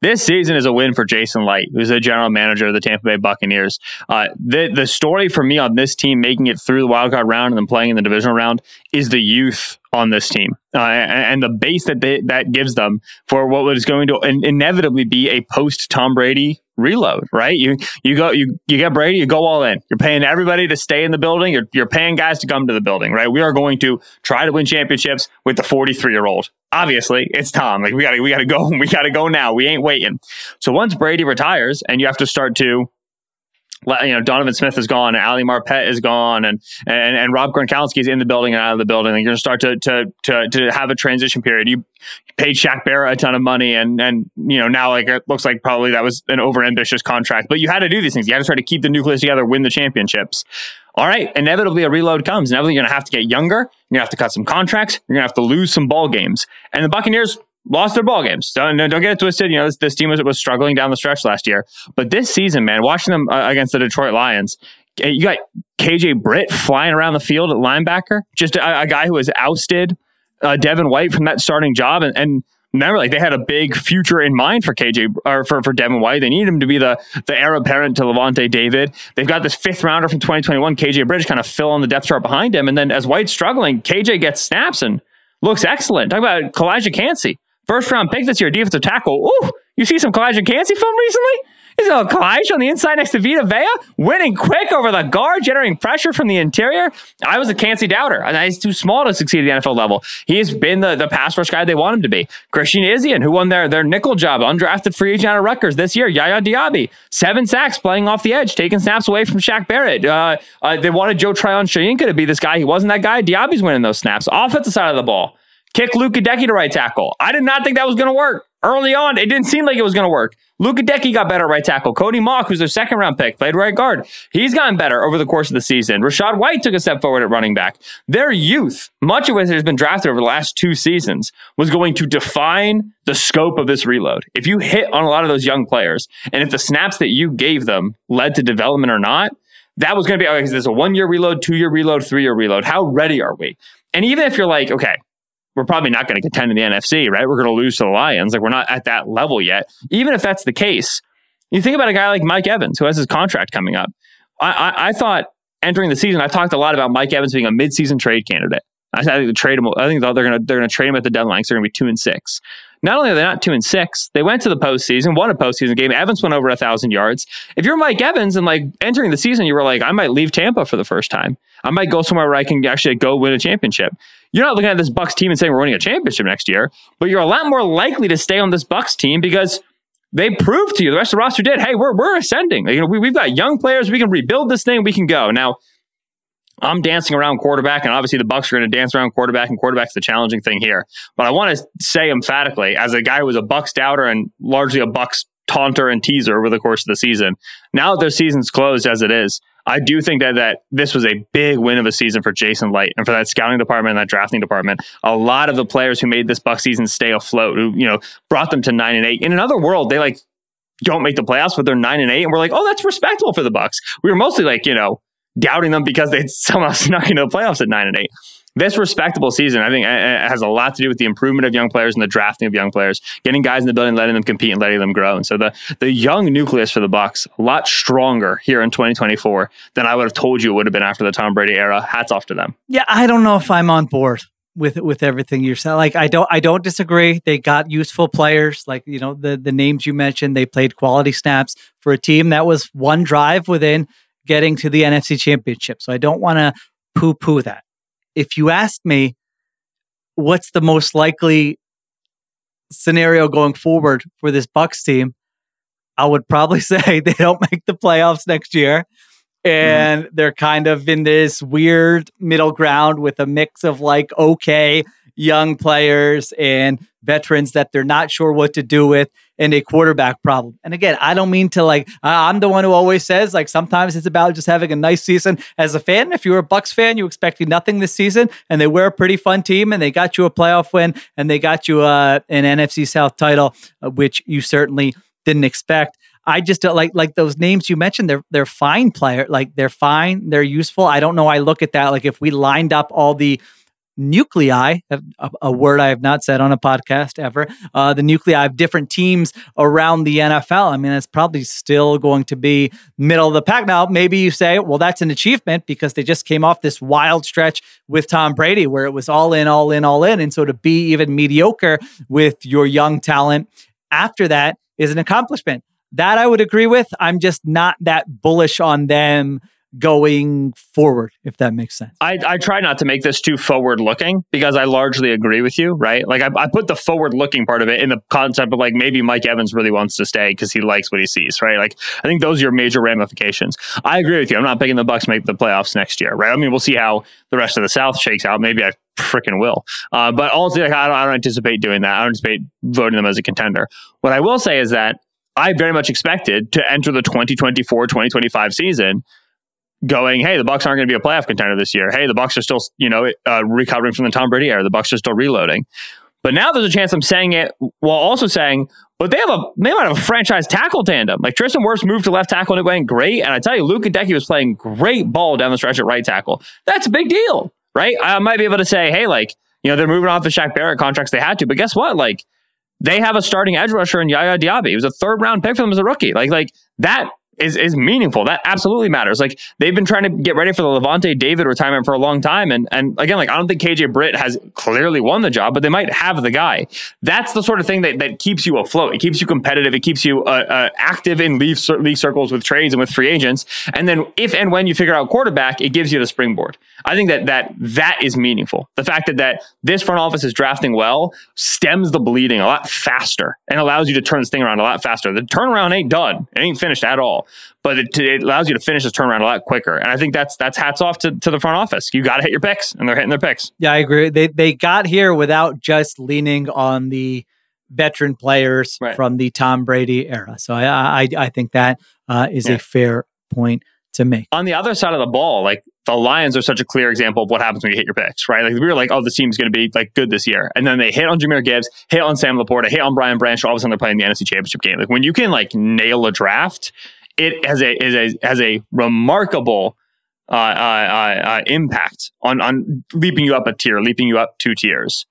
this season is a win for Jason Licht, who's the general manager of the Tampa Bay Buccaneers. Uh, the the story for me on this team making it through the wild card round and then playing in the divisional round is the youth on this team uh, and, the base that they, that gives them for what was going to in- inevitably be a post Tom Brady reload, right? You you go you you get Brady, you go all in. You're paying everybody to stay in the building. You're you're paying guys to come to the building, right? We are going to try to win championships with the 43 year old. Obviously, it's Tom. Like we got to we got to go. We got to go now. We ain't waiting. So once Brady retires, and you have to start to you know, Donovan Smith is gone, and Ali Marpet is gone, and and and Rob Gronkowski is in the building and out of the building. And you're going to start to to to to have a transition period. You paid Shaq Barrett a ton of money, and and you know now like it looks like probably that was an over ambitious contract, but you had to do these things. You had to try to keep the nucleus together, win the championships. All right, inevitably a reload comes. Inevitably, you're going to have to get younger. You're going to have to cut some contracts. You're going to have to lose some ball games. And the Buccaneers lost their ball games. Don't, don't get it twisted. You know, this, this team was, was struggling down the stretch last year. But this season, man, watching them uh, against the Detroit Lions, eh, you got KJ Britt flying around the field at linebacker, just a, a guy who has ousted uh, Devin White from that starting job. And, and remember, like they had a big future in mind for KJ or for, for Devin White. They need him to be the the heir apparent to Lavonte David. They've got this fifth rounder from 2021, KJ Britt, kind of fill on the depth chart behind him. And then as White's struggling, KJ gets snaps and looks excellent. Talk about Calijah Kancey. First round pick this year, defensive tackle. Ooh, you see some Calijah Kancey film recently? He's a Calijah on the inside next to Vita Vea, winning quick over the guard, generating pressure from the interior. I was a Kancey doubter. and He's too small to succeed at the NFL level. He's been the, the pass rush guy they want him to be. Christian Izien, who won their, their nickel job, undrafted free agent out of Rutgers this year. Yaya Diaby, seven sacks playing off the edge, taking snaps away from Shaq Barrett. Uh, uh, they wanted Joe Tryon-Shoyinka to be this guy. He wasn't that guy. Diaby's winning those snaps. Offensive side of the ball. Kick Luke Goedeke to right tackle. I did not think that was going to work. Early on, it didn't seem like it was going to work. Luke Goedeke got better right tackle. Cody Mauch, who's their second round pick, played right guard. He's gotten better over the course of the season. Rachaad White took a step forward at running back. Their youth, much of which has been drafted over the last two seasons, was going to define the scope of this reload. If you hit on a lot of those young players, and if the snaps that you gave them led to development or not, that was going to be, okay, is this a one year reload, two year reload, three year reload? How ready are we? And even if you're like, okay, we're probably not going to contend in the NFC, right? We're going to lose to the Lions. Like we're not at that level yet. Even if that's the case, you think about a guy like Mike Evans who has his contract coming up. I, I, I thought entering the season, I talked a lot about Mike Evans being a midseason trade candidate. I think the trade him. I think they're going to they're going to trade him at the deadline. So they're going to be two and six. Not only are they not two and six, they went to the postseason, won a postseason game. Evans went over a thousand yards. If you're Mike Evans and like entering the season, you were like, I might leave Tampa for the first time. I might go somewhere where I can actually go win a championship. You're not looking at this Bucks team and saying we're winning a championship next year, but you're a lot more likely to stay on this Bucks team because they proved to you, the rest of the roster did, hey, we're we're ascending. You know, we, we've got young players, we can rebuild this thing, we can go. Now, I'm dancing around quarterback, and obviously the Bucks are going to dance around quarterback, and quarterback's the challenging thing here. But I want to say emphatically, as a guy who was a Bucks doubter and largely a Bucks taunter and teaser over the course of the season, now that their season's closed as it is, I do think that that this was a big win of a season for Jason Licht and for that scouting department and that drafting department. A lot of the players who made this Buck season stay afloat, who you know brought them to nine and eight. In another world, they like don't make the playoffs, but they're nine and eight, and we're like, oh, that's respectable for the Bucks. We were mostly like, you know, doubting them because they somehow snuck into the playoffs at nine and eight. This respectable season, I think, uh, uh, has a lot to do with the improvement of young players and the drafting of young players, getting guys in the building, letting them compete, and letting them grow. And so the the young nucleus for the Bucks a lot stronger here in 2024 than I would have told you it would have been after the Tom Brady era. Hats off to them. Yeah, I don't know if I'm on board with with everything you're saying. Like I don't I don't disagree. They got useful players, like you know the the names you mentioned. They played quality snaps for a team that was one drive within getting to the NFC Championship. So I don't want to poo poo that. If you ask me, what's the most likely scenario going forward for this Bucks team, I would probably say they don't make the playoffs next year. And mm-hmm. they're kind of in this weird middle ground with a mix of like, okay, young players and veterans that they're not sure what to do with and a quarterback problem. And again, I don't mean to like I'm the one who always says like sometimes it's about just having a nice season as a fan. If you're a Bucks fan, you expected nothing this season and they were a pretty fun team and they got you a playoff win and they got you uh, an NFC South title, uh, which you certainly didn't expect. I just like like those names you mentioned. They're they're fine player, like they're fine, they're useful. I don't know. I look at that like if we lined up all the nuclei, a, a word I have not said on a podcast ever, uh, the nuclei of different teams around the NFL. I mean, it's probably still going to be middle of the pack. Now, maybe you say, well, that's an achievement because they just came off this wild stretch with Tom Brady where it was all in, all in, all in. And so to be even mediocre with your young talent after that is an accomplishment. That I would agree with. I'm just not that bullish on them going forward, if that makes sense. I, I try not to make this too forward looking because I largely agree with you, right? Like I, I put the forward looking part of it in the concept of like maybe Mike Evans really wants to stay because he likes what he sees, right? Like I think those are your major ramifications. I agree with you. I'm not picking the Bucs make the playoffs next year, right? I mean, we'll see how the rest of the South shakes out. Maybe I freaking will. Uh, but honestly, like, I, don't, I don't anticipate doing that. I don't anticipate voting them as a contender. What I will say is that I very much expected to enter the 2024 2025 season going, hey, the Bucks aren't going to be a playoff contender this year. Hey, the Bucks are still, you know, uh, recovering from the Tom Brady era. The Bucks are still reloading. But now there's a chance I'm saying it while also saying, but they have a they might have a franchise tackle tandem. Like Tristan Wirfs moved to left tackle and it went great. And I tell you, Luke Goedeke was playing great ball down the stretch at right tackle. That's a big deal, right? I might be able to say, hey, like, you know, they're moving off the Shaq Barrett contracts they had to, but guess what? Like, they have a starting edge rusher in Yaya Diaby. He was a third round pick for them as a rookie. Like, like that is is meaningful. That absolutely matters. Like they've been trying to get ready for the Lavonte David retirement for a long time, and and again, like I don't think KJ Britt has clearly won the job, but they might have the guy. That's the sort of thing that, that keeps you afloat. It keeps you competitive. It keeps you uh, uh, active in league, league circles with trades and with free agents. And then if and when you figure out quarterback, it gives you the springboard. I think that that that is meaningful. The fact that that this front office is drafting well stems the bleeding a lot faster and allows you to turn this thing around a lot faster. The turnaround ain't done. It ain't finished at all but it, it, allows you to finish this turnaround a lot quicker. And I think that's that's hats off to, to the front office. You got to hit your picks, and they're hitting their picks. Yeah, I agree. They they got here without just leaning on the veteran players right. from the Tom Brady era. So I I, I think that uh, is yeah. a fair point to make. On the other side of the ball, like the Lions are such a clear example of what happens when you hit your picks, right? Like we were like, oh, this team's going to be like good this year, and then they hit on Jahmyr Gibbs, hit on Sam LaPorta, hit on Brian Branch. All of a sudden, they're playing the NFC Championship game. Like when you can like nail a draft, it has a is a has a remarkable uh, uh, uh, impact on on leaping you up a tier, leaping you up two tiers.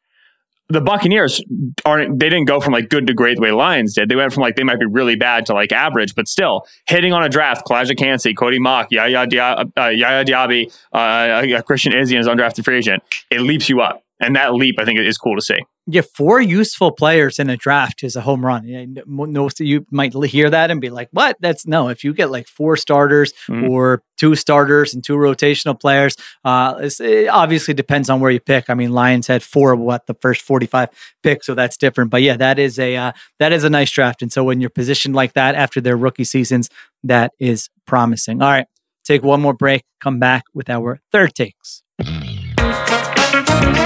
The Buccaneers aren't they didn't go from like good to great the way Lions did. They went from like they might be really bad to like average, but still hitting on a draft. Calijah Kancey, Cody Mauch, Yaya, Dia, uh, Yaya Diaby, uh, uh, Christian Izzy as undrafted free agent. It leaps you up, and that leap I think is cool to see yeah, four useful players in a draft is a home run. Most you might hear that and be like, "What?" That's no. If you get like four starters mm. or two starters and two rotational players, uh, it obviously depends on where you pick. I mean, Lions had four of what the first forty-five picks, so that's different. But yeah, that is a uh, that is a nice draft. And so when you're positioned like that after their rookie seasons, that is promising. All right, take one more break. Come back with our third takes.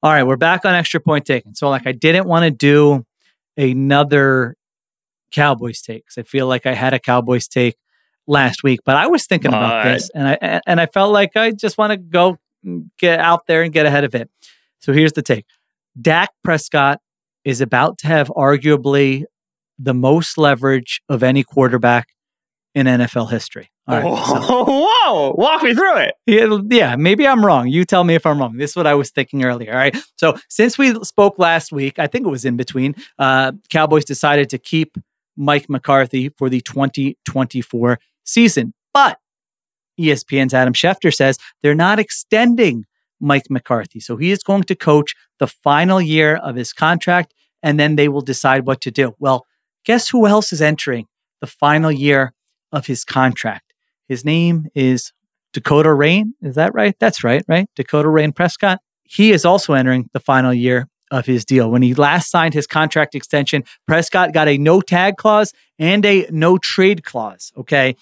All right, we're back on extra point taken. So, like, I didn't want to do another Cowboys take because I feel like I had a Cowboys take last week, but I was thinking about this, and I and I felt like I just want to go get out there and get ahead of it. So here's the take Dak Prescott is about to have arguably the most leverage of any quarterback in NFL history. Right, so- Whoa! Walk me through it. yeah, yeah, maybe I'm wrong. You tell me if I'm wrong. This is what I was thinking earlier. All right. So since we spoke last week, I think it was in between, uh, Cowboys decided to keep Mike McCarthy for the 2024 season. But ESPN's Adam Schefter says they're not extending Mike McCarthy. So he is going to coach the final year of his contract and then they will decide what to do. Well, guess who else is entering the final year of his contract? His name is Dakota Rain. Is that right? That's right, right? Dakota Rain Prescott. He is also entering the final year of his deal. When he last signed his contract extension, Prescott got a no tag clause and a no trade clause. Okay.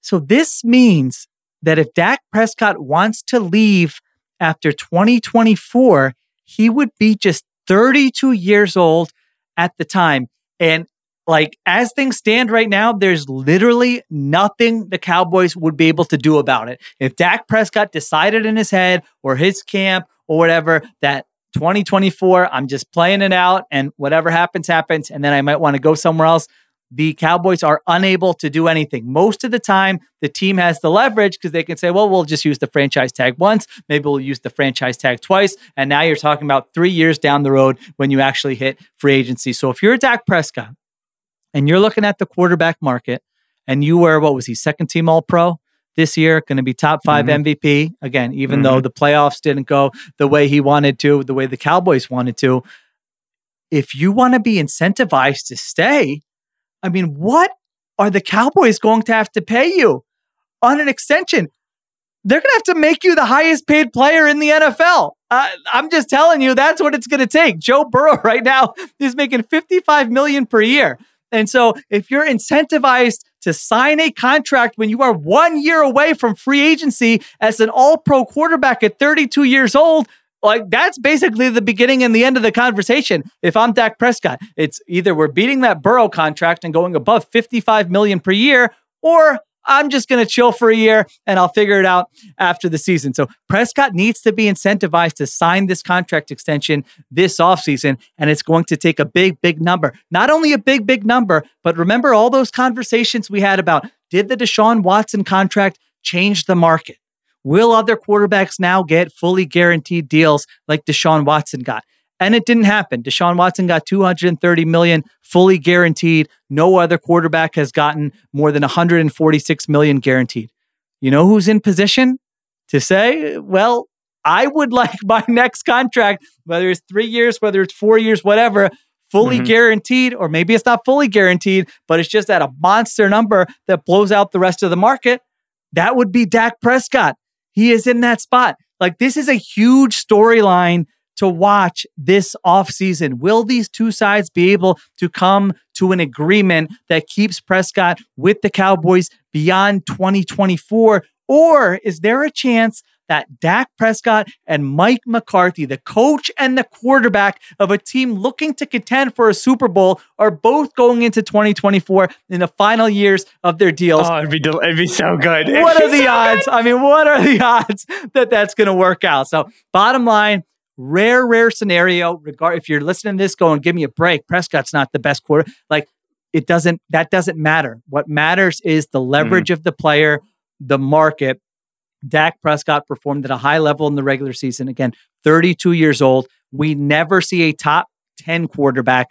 So this means that if Dak Prescott wants to leave after 2024, he would be just 32 years old at the time. And like as things stand right now, there's literally nothing the Cowboys would be able to do about it. If Dak Prescott decided in his head or his camp or whatever that 2024, I'm just playing it out and whatever happens, happens. And then I might want to go somewhere else. The Cowboys are unable to do anything. Most of the time, the team has the leverage because they can say, well, we'll just use the franchise tag once. Maybe we'll use the franchise tag twice. And now you're talking about three years down the road when you actually hit free agency. So if you're Dak Prescott and you're looking at the quarterback market and you were, what was he, second team All Pro this year, going to be top 5 MVP. Again, even though the playoffs didn't go the way he wanted to, the way the Cowboys wanted to. If you want to be incentivized to stay, I mean, what are the Cowboys going to have to pay you on an extension? They're going to have to make you the highest paid player in the NFL. Uh, I'm just telling you, that's what it's going to take. Joe Burrow right now is making 55 million per year. And so if you're incentivized to sign a contract when you are one year away from free agency as an all pro quarterback at 32 years old, like that's basically the beginning and the end of the conversation. If I'm Dak Prescott, it's either we're beating that Burrow contract and going above 55 million per year, or I'm just going to chill for a year and I'll figure it out after the season. So Prescott needs to be incentivized to sign this contract extension this offseason. And it's going to take a big, big number. Not only a big, big number, but remember all those conversations we had about did the Deshaun Watson contract change the market? Will other quarterbacks now get fully guaranteed deals like Deshaun Watson got? And it didn't happen. Deshaun Watson got 230 million fully guaranteed. No other quarterback has gotten more than 146 million guaranteed. You know who's in position to say, well, I would like my next contract, whether it's three years, whether it's four years, whatever, fully Mhm. guaranteed, or maybe it's not fully guaranteed, but it's just at a monster number that blows out the rest of the market. That would be Dak Prescott. He is in that spot. Like this is a huge storyline to watch this offseason. Will these two sides be able to come to an agreement that keeps Prescott with the Cowboys beyond 2024? Or is there a chance that Dak Prescott and Mike McCarthy, the coach and the quarterback of a team looking to contend for a Super Bowl, are both going into 2024 in the final years of their deals? Oh, it'd be del- it'd be so good. It'd what are the so odds? I mean, what are the odds that that's going to work out? So, bottom line, rare, rare scenario. Regard if you're listening to this, going, give me a break. Prescott's not the best quarter. Like it doesn't. That doesn't matter. What matters is the mm-hmm. leverage of the player, the market. Dak Prescott performed at a high level in the regular season. Again, 32 years old. We never see a top 10 quarterback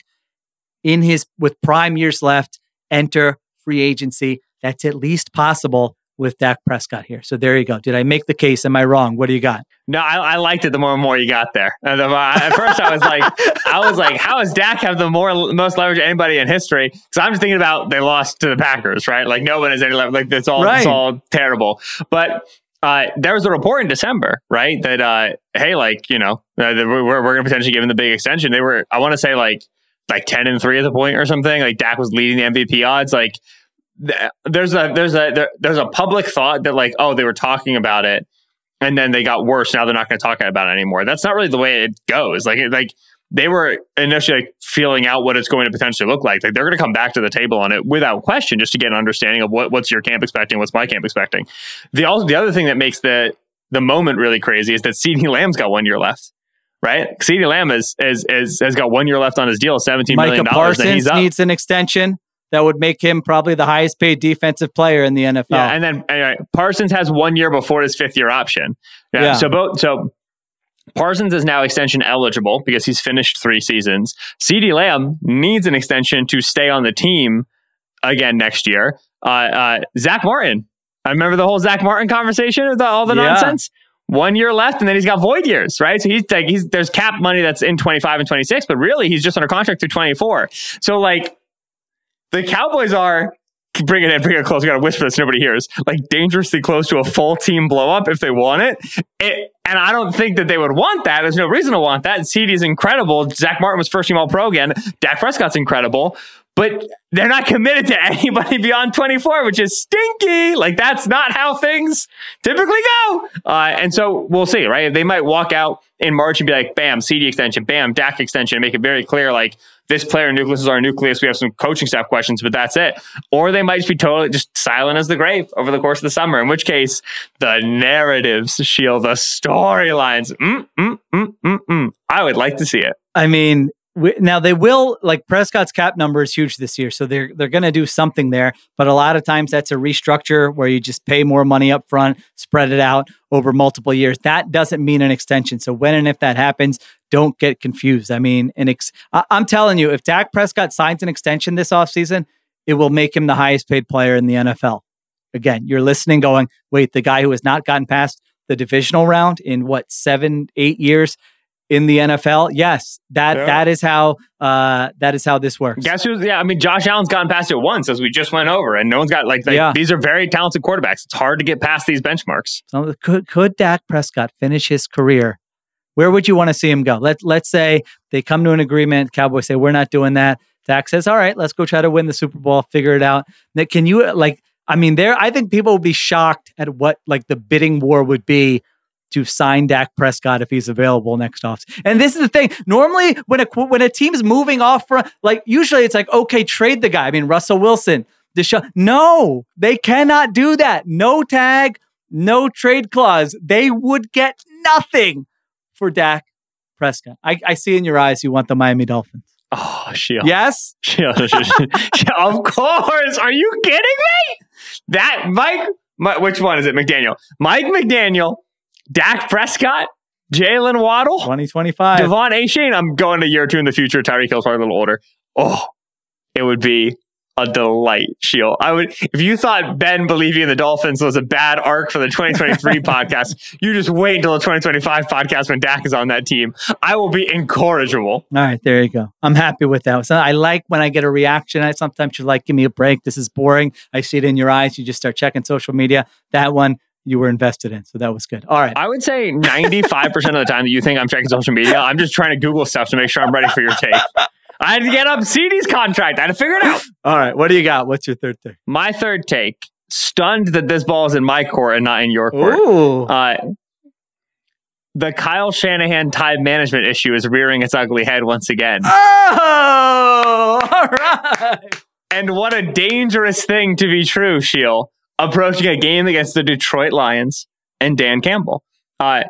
in his with prime years left enter free agency. That's at least possible with Dak Prescott here. So there you go. Did I make the case? Am I wrong? What do you got? No, I, I liked it the more and more you got there. And the, uh, at first, I was like, I was like, how does Dak have the more most leverage of anybody in history? Because I'm just thinking about they lost to the Packers, right? Like no one has any leverage. Like it's all Right. it's all terrible. But uh, there was a report in December, right? That uh, hey, like you know, uh, we're we're going to potentially give him the big extension. They were, I want to say like like ten and three at the point or something. Like Dak was leading the MVP odds. Like there's a there's a there, there's a public thought that like oh they were talking about it and then they got worse. Now they're not going to talk about it anymore. That's not really the way it goes. Like, it, like they were initially like, feeling out what it's going to potentially look like. Like they're going to come back to the table on it without question, just to get an understanding of what what's your camp expecting, what's my camp expecting. The also the other thing that makes the the moment really crazy is that CeeDee Lamb's got one year left. Right, CeeDee Lamb is, is, is, has got one year left on his deal, seventeen Micah million dollars, and Parsons he's up. needs an extension that would make him probably the highest paid defensive player in the NFL. Yeah, and then anyway, Parsons has one year before his fifth year option. Yeah. Yeah. So both so Parsons is now extension eligible because he's finished three seasons. CeeDee Lamb needs an extension to stay on the team again next year. Uh, uh, Zack Martin. I remember the whole Zack Martin conversation with all the Yeah. nonsense. One year left, and then he's got void years, right? So he's like, he's there's cap money that's in 25 and 26, but really he's just under contract through 24. So like, the Cowboys are bring it in, bring it close. We got to whisper this, nobody hears. Like dangerously close to a full team blow up if they want it. it. And I don't think that they would want that. There's no reason to want that. CD is incredible. Zack Martin was first team All Pro again. Dak Prescott's incredible. But they're not committed to anybody beyond 24, which is stinky. Like that's not how things typically go. Uh, and so we'll see, right? They might walk out in March and be like, bam, CD extension, bam, Dak extension, make it very clear, like this player nucleus is our nucleus. We have some coaching staff questions, but that's it. Or they might just be totally just silent as the grave over the course of the summer, in which case the narratives Sheil the storylines. Mm, mm, mm, mm, mm. I would like to see it. I mean, we, now they will like Prescott's cap number is huge this year, so they're they're going to do something there. But a lot of times that's a restructure where you just pay more money up front, spread it out over multiple years. That doesn't mean an extension. So when and if that happens, don't get confused. I mean, an ex- I, I'm telling you, if Dak Prescott signs an extension this offseason, it will make him the highest paid player in the NFL. Again, you're listening, going, wait, the guy who has not gotten past the divisional round in what seven, eight years in the NFL. Yes, that Yeah. that is how uh, that is how this works. Guess who's? Yeah, I mean, Josh Allen's gotten past it once, as we just went over, and no one's got like, Yeah. these are very talented quarterbacks. It's hard to get past these benchmarks. So could could Dak Prescott finish his career? Where would you want to see him go? Let let's say they come to an agreement. Cowboys say we're not doing that. Dak says, "All right, let's go try to win the Super Bowl. Figure it out." Nick, can you like? I mean, there. I think people would be shocked at what like the bidding war would be to sign Dak Prescott if he's available next off. And this is the thing. Normally, when a when a team is moving off from like usually it's like okay, trade the guy. I mean, Russell Wilson. Deshaun. No, they cannot do that. No tag, no trade clause. They would get nothing for Dak Prescott. I, I see in your eyes you want the Miami Dolphins. Oh, Sheil. Yes? Sheil. of course. Are you kidding me? That Mike, Mi- which one is it? McDaniel. Mike McDaniel, Dak Prescott, Jalen Waddle, 2025. Devon A. Shane. I'm going a year or two in the future. Tyreek Hill's probably a little older. Oh, it would be a delight, Sheil. I would, if you thought Ben believing in the Dolphins was a bad arc for the 2023 podcast, you just wait until the 2025 podcast when Dak is on that team. I will be incorrigible. All right, there you go. I'm happy with that. So I like when I get a reaction. I sometimes you're like, give me a break. This is boring. I see it in your eyes. You just start checking social media. That one you were invested in. So that was good. All right. I would say 95% of the time that you think I'm checking social media, I'm just trying to Google stuff to make sure I'm ready for your take. I had to get up CD's contract. I had to figure it out. All right. What do you got? What's your third thing? My third take, stunned that this ball is in my court and not in your court. Ooh. Uh, the Kyle Shanahan time management issue is rearing its ugly head once again. oh, all right. And what a dangerous thing to be true, Sheil, approaching a game against the Detroit Lions and Dan Campbell. Uh,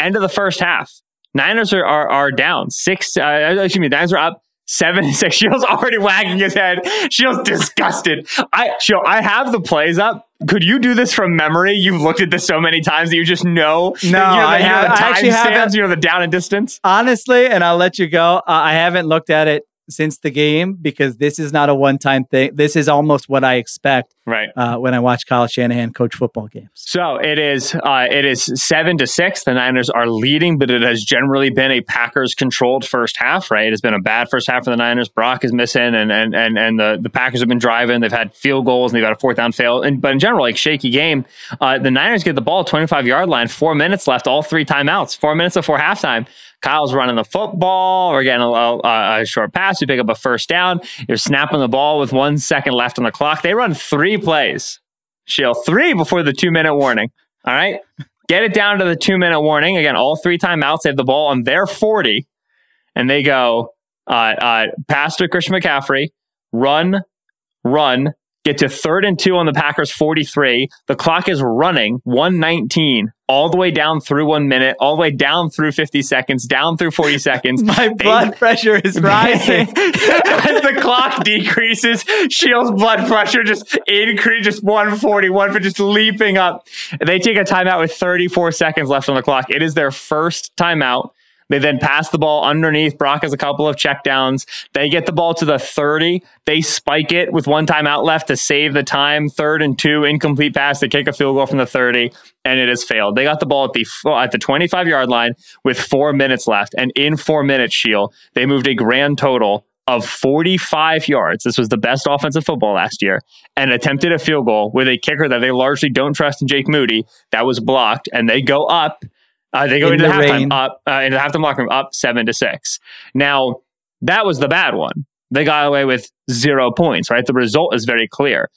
end of the first half. Niners are, are, are down six. Uh, excuse me, Niners are up seven six. Sheil's already wagging his head. Sheil's disgusted. I Sheil, I have the plays up. Could you do this from memory? You've looked at this so many times that you just know. No, you know, I the, you know have- the I actually haven't. you know the down and distance. Honestly, and I'll let you go. Uh, I haven't looked at it since the game because this is not a one time thing. This is almost what I expect Right. uh, when I watch Kyle Shanahan coach football games. So it is. Uh, it is seven to six. The Niners are leading, but it has generally been a Packers controlled first half. Right, it has been a bad first half for the Niners. Brock is missing, and and and and the, the Packers have been driving. They've had field goals, and they've had a fourth down fail. And but in general, like shaky game. Uh, the Niners get the ball twenty five yard line, four minutes left, all three timeouts, four minutes before halftime. Kyle's running the football. We're getting a, a, a short pass. We pick up a first down. You're snapping the ball with one second left on the clock. They run three plays. Sheil three before the two minute warning. All right. Get it down to the two minute warning. Again, all three timeouts. They have the ball on their 40. And they go, uh, uh, pass to Christian McCaffrey, run, run, get to third and two on the Packers 43. The clock is running 119 all the way down through one minute, all the way down through 50 seconds, down through 40 seconds. My blood pressure is rising. As the clock decreases, Sheil's blood pressure just increases, just 140, for just leaping up. They take a timeout with 34 seconds left on the clock. It is their first timeout they then pass the ball underneath. Brock has a couple of checkdowns. They get the ball to the 30. They spike it with one timeout left to save the time. Third and two, incomplete pass. They kick a field goal from the 30, and it has failed. They got the ball at the at the 25 yard line with four minutes left, and in four minutes, Sheil they moved a grand total of 45 yards. This was the best offensive football last year, and attempted a field goal with a kicker that they largely don't trust in Jake Moody. That was blocked, and they go up uh, they go In into the halftime rain. up uh, into the halftime locker room up seven to six. Now that was the bad one. They got away with zero points. Right, the result is very clear.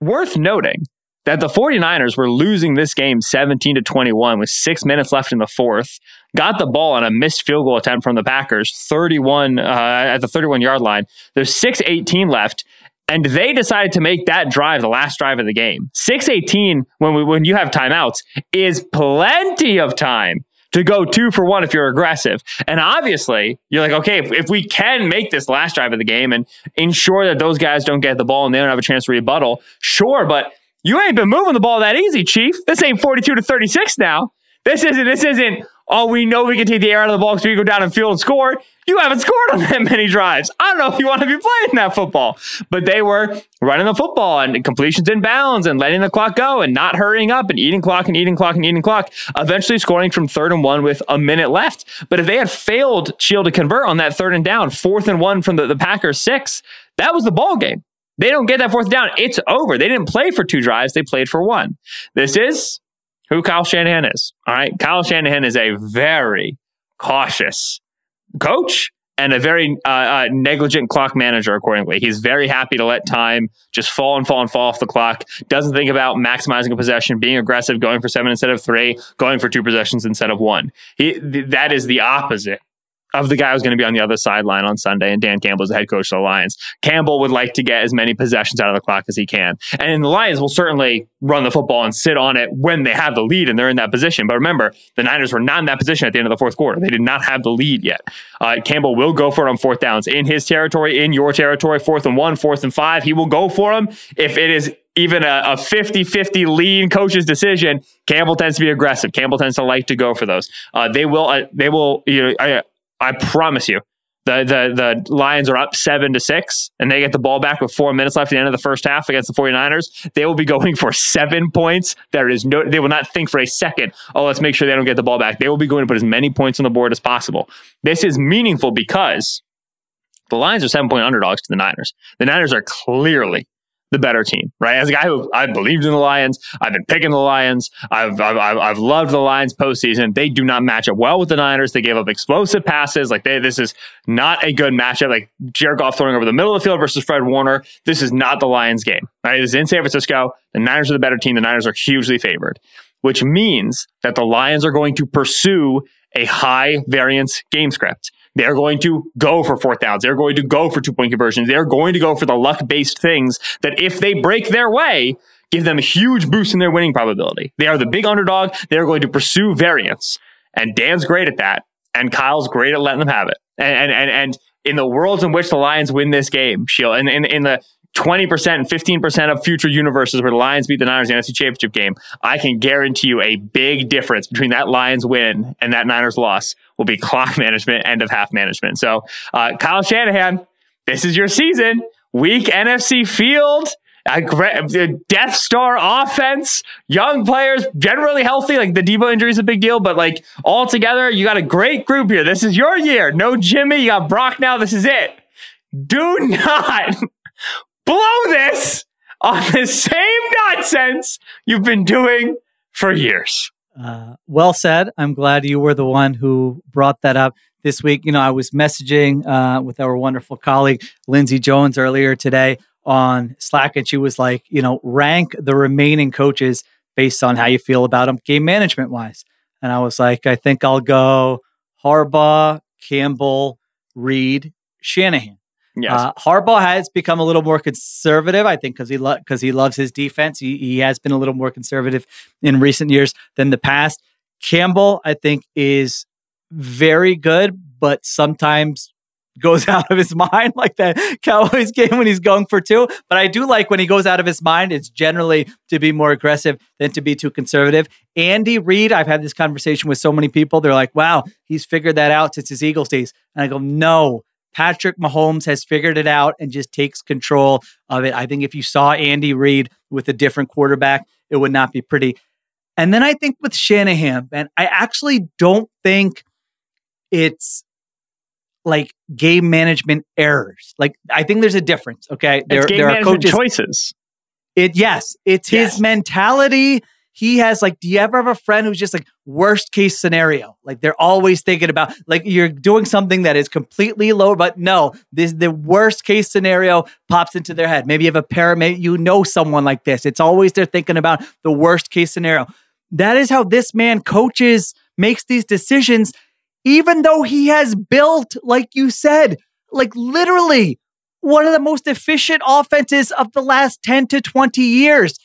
Worth noting that the 49ers were losing this game 17 to 21 with six minutes left in the fourth. Got the ball on a missed field goal attempt from the Packers, 31 uh, at the 31 yard line. There's 6:18 left, and they decided to make that drive the last drive of the game. 6:18 when we when you have timeouts is plenty of time to go two for one if you're aggressive. And obviously, you're like, okay, if, if we can make this last drive of the game and ensure that those guys don't get the ball and they don't have a chance to rebuttal, sure, but you ain't been moving the ball that easy, Chief. This ain't 42 to 36 now. This isn't this isn't oh, we know we can take the air out of the ball because we go down and field and score. You haven't scored on that many drives. I don't know if you want to be playing that football. But they were running the football and completions in bounds and letting the clock go and not hurrying up and eating clock and eating clock and eating clock, eventually scoring from third and one with a minute left. But if they had failed Sheil to convert on that third and down, fourth and one from the, the Packers six, that was the ball game. They don't get that fourth down. It's over. They didn't play for two drives. They played for one. This is who Kyle Shanahan is. All right. Kyle Shanahan is a very cautious coach and a very uh, uh, negligent clock manager accordingly. He's very happy to let time just fall and fall and fall off the clock. Doesn't think about maximizing a possession, being aggressive, going for seven instead of three, going for two possessions instead of one. He, th- that is the opposite of the guy who's going to be on the other sideline on Sunday, and Dan Campbell is the head coach of the Lions. Campbell would like to get as many possessions out of the clock as he can. And the Lions will certainly run the football and sit on it when they have the lead and they're in that position. But remember, the Niners were not in that position at the end of the fourth quarter. They did not have the lead yet. Uh, Campbell will go for it on fourth downs in his territory, in your territory, fourth and one, fourth and five. He will go for them if it is even a, a 50-50 lean coach's decision campbell tends to be aggressive campbell tends to like to go for those uh, they will uh, they will you know I promise you. The, the the lions are up seven to six and they get the ball back with four minutes left at the end of the first half against the 49ers. They will be going for seven points. There is no they will not think for a second oh let's make sure they don't get the ball back. They will be going to put as many points on the board as possible. This is meaningful because the lions are seven point underdogs to the niners. The niners are clearly the better team, right? As a guy who I believed in the Lions, I've been picking the Lions. I've, I've, I've loved the Lions postseason. They do not match up well with the Niners. They gave up explosive passes. Like they, this is not a good matchup. Like Jared Goff throwing over the middle of the field versus Fred Warner. This is not the Lions game, right? This is in San Francisco. The Niners are the better team. The Niners are hugely favored, which means that the Lions are going to pursue a high variance game script. They're going to go for fourth downs. They're going to go for two point conversions. They're going to go for the luck based things that if they break their way, give them a huge boost in their winning probability. They are the big underdog. They're going to pursue variance. And Dan's great at that. And Kyle's great at letting them have it. And, and, and, and in the worlds in which the Lions win this game, Sheil, and in, in the 20% and 15% of future universes where the Lions beat the Niners in the NFC Championship game, I can guarantee you a big difference between that Lions win and that Niners loss will be clock management, end of half management. So, uh, Kyle Shanahan, this is your season. Weak NFC field. A Death Star offense, young players, generally healthy. Like the Debo injury is a big deal, but like all together, you got a great group here. This is your year. No Jimmy, you got Brock now. This is it. Do not blow this on the same nonsense you've been doing for years. Uh, well said. I'm glad you were the one who brought that up this week. You know, I was messaging uh, with our wonderful colleague Lindsay Jones earlier today on Slack, and she was like, you know, rank the remaining coaches based on how you feel about them game management wise. And I was like, I think I'll go Harbaugh, Campbell, Reid, Shanahan. Yes. Uh, Harbaugh has become a little more conservative, I think, because he because lo- he loves his defense. He, he has been a little more conservative in recent years than the past. Campbell, I think, is very good, but sometimes goes out of his mind like that Cowboys game when he's going for two. But I do like when he goes out of his mind, it's generally to be more aggressive than to be too conservative. Andy Reid, I've had this conversation with so many people. They're like, wow, he's figured that out since his Eagles days. And I go, no, Patrick Mahomes has figured it out and just takes control of it. I think if you saw Andy Reid with a different quarterback, it would not be pretty. And then I think with Shanahan, and I actually don't think it's like game management errors. Like I think there's a difference. Okay, there, there are coaches choices. It yes, it's yes. his mentality. He has like, do you ever have a friend who's just like worst case scenario? Like they're always thinking about like you're doing something that is completely low, but no, this the worst case scenario pops into their head. Maybe you have a parent, you know someone like this. It's always they're thinking about the worst case scenario. That is how this man coaches, makes these decisions even though he has built, like you said, like literally one of the most efficient offenses of the last 10 to 20 years.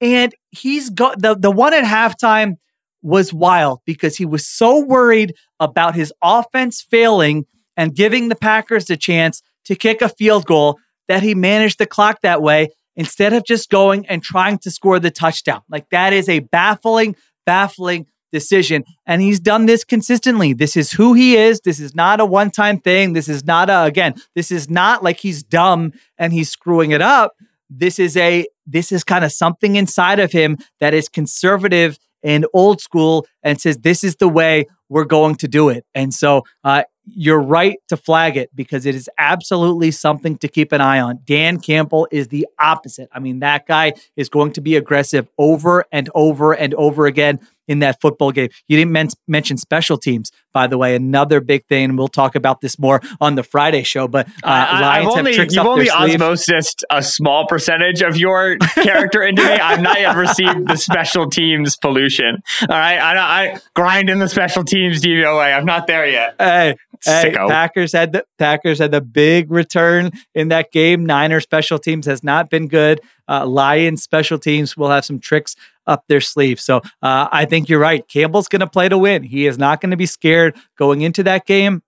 And he's got the, the one at halftime was wild because he was so worried about his offense failing and giving the Packers a chance to kick a field goal that he managed the clock that way instead of just going and trying to score the touchdown. Like that is a baffling, baffling decision. And he's done this consistently. This is who he is. This is not a one time thing. This is not a, again, this is not like he's dumb and he's screwing it up. This is a, this is kind of something inside of him that is conservative and old school and says, this is the way we're going to do it. And so, uh, you're right to flag it because it is absolutely something to keep an eye on. Dan Campbell is the opposite. I mean, that guy is going to be aggressive over and over and over again in that football game. You didn't men- mention special teams, by the way, another big thing. And we'll talk about this more on the Friday show. But uh, I, Lions only, have tricks you've only osmosed a small percentage of your character into me. I've not yet received the special teams pollution. All right, I, I grind in the special teams DVOA. I'm not there yet. Hey, Hey, Packers had the Packers had the big return in that game. Niner special teams has not been good. Uh, Lions special teams will have some tricks up their sleeve. So uh, I think you're right. Campbell's going to play to win. He is not going to be scared going into that game.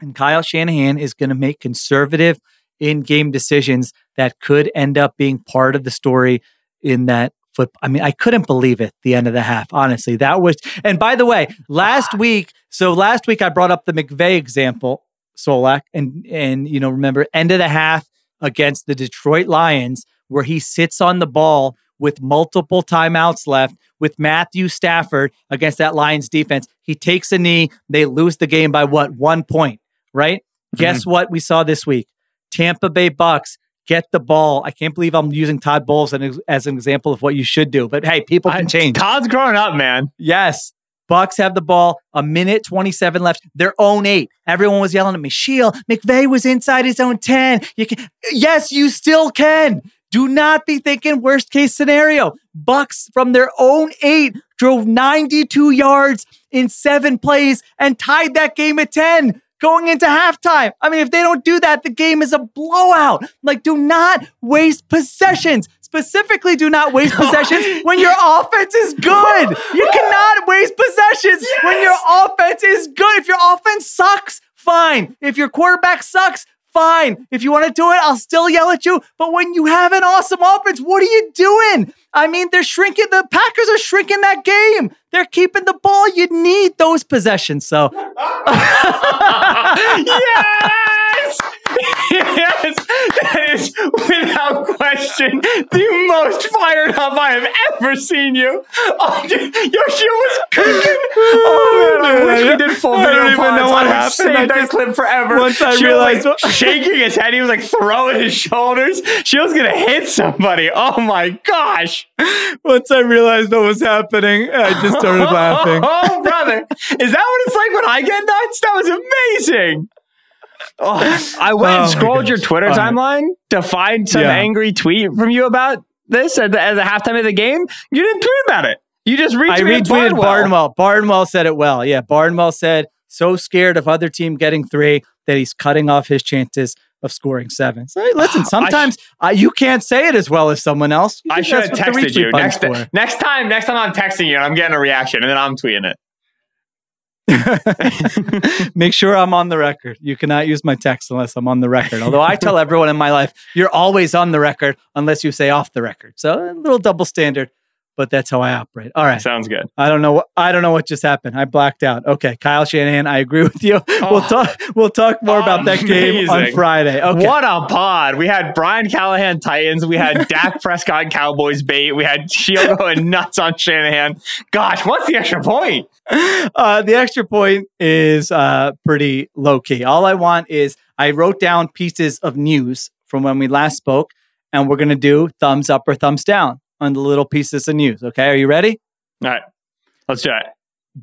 And Kyle Shanahan is going to make conservative in game decisions that could end up being part of the story in that football. I mean, I couldn't believe it. The end of the half, honestly, that was. And by the way, last week, so last week I brought up the McVay example, Solak, and and you know remember end of the half against the Detroit Lions where he sits on the ball with multiple timeouts left with Matthew Stafford against that Lions defense. He takes a knee. They lose the game by what one point, right? Mm-hmm. Guess what we saw this week? Tampa Bay Bucs get the ball. I can't believe I'm using Todd Bowles as an example of what you should do. But hey, people can change. Todd's growing up, man. Yes. Bucs have the ball, a minute 27 left, their own eight. Everyone was yelling at me, Sheil, McVay was inside his own 10. You can, yes, you still can. Do not be thinking worst case scenario. Bucs from their own eight drove 92 yards in seven plays and tied that game at 10 going into halftime. I mean, if they don't do that, the game is a blowout. Like, do not waste possessions. Specifically, do not waste possessions when your offense is good. You cannot waste possessions yes! when your offense is good. If your offense sucks, fine. If your quarterback sucks, fine. If you want to do it, I'll still yell at you. But when you have an awesome offense, what are you doing? I mean, they're shrinking. The Packers are shrinking that game. They're keeping the ball. You need those possessions. So, yes yes, that is without question the most fired up I have ever seen you. Oh, Yoshi was cooking. Oh man, I wish we did full video. I don't even know what happened. Saved that clip forever. Once I she realized, was like shaking his head, he was like throwing his shoulders. She was gonna hit somebody. Oh my gosh! Once I realized what was happening, I just started laughing. oh brother, is that what it's like when I get nuts? That was amazing. Oh, I went oh and scrolled your Twitter timeline to find some yeah. angry tweet from you about this at the, at the halftime of the game. You didn't tweet about it. You just retweeted, I retweeted Barnwell. Barnwell. Barnwell said it well. Yeah, Barnwell said so scared of other team getting three that he's cutting off his chances of scoring seven. So, hey, listen, sometimes uh, you can't say it as well as someone else. You I should have guess what the texted you next, for. next time. Next time I'm texting you and I'm getting a reaction, and then I'm tweeting it. Make sure I'm on the record. You cannot use my text unless I'm on the record. Although I tell everyone in my life, you're always on the record unless you say off the record. So a little double standard, but that's how I operate. All right. Sounds good. I don't know what I don't know what just happened. I blacked out. Okay, Kyle Shanahan, I agree with you. we'll Oh. talk we'll talk more about that game on Friday. Okay. What a pod. We had Brian Callahan Titans. We had Dak Prescott Cowboys bait. We had Sheil going nuts on Shanahan. Gosh, what's the extra point? Uh, the extra point is uh, pretty low key. All I want is I wrote down pieces of news from when we last spoke, and we're going to do thumbs up or thumbs down on the little pieces of news. Okay, are you ready? All right, let's do it.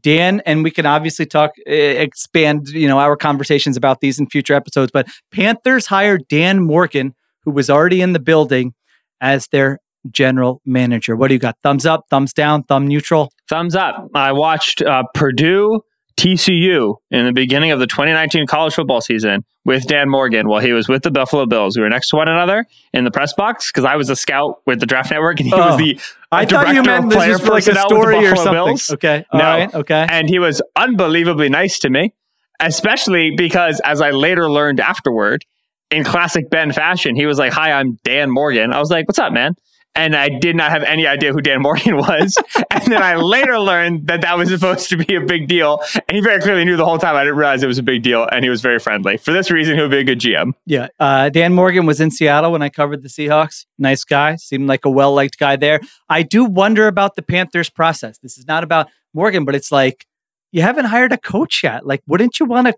Dan, and we can obviously talk, uh, expand, you know, our conversations about these in future episodes. But Panthers hired Dan Morgan, who was already in the building, as their general manager. What do you got? Thumbs up, thumbs down, thumb neutral. Thumbs up. I watched uh, Purdue TCU in the beginning of the 2019 college football season with Dan Morgan while he was with the Buffalo Bills. We were next to one another in the press box because I was a scout with the Draft Network and he Oh. was the I uh, thought you meant this was like a story or something. Bills. Okay, all No. right, okay. and he was unbelievably nice to me, especially because as I later learned afterward, in classic Ben fashion, he was like, "Hi, I'm Dan Morgan." I was like, "What's up, man?" And I did not have any idea who Dan Morgan was. and then I later learned that that was supposed to be a big deal. And he very clearly knew the whole time. I didn't realize it was a big deal. And he was very friendly. For this reason, he would be a good GM. Yeah. Uh, Dan Morgan was in Seattle when I covered the Seahawks. Nice guy. Seemed like a well liked guy there. I do wonder about the Panthers process. This is not about Morgan, but it's like you haven't hired a coach yet. Like, wouldn't you want to?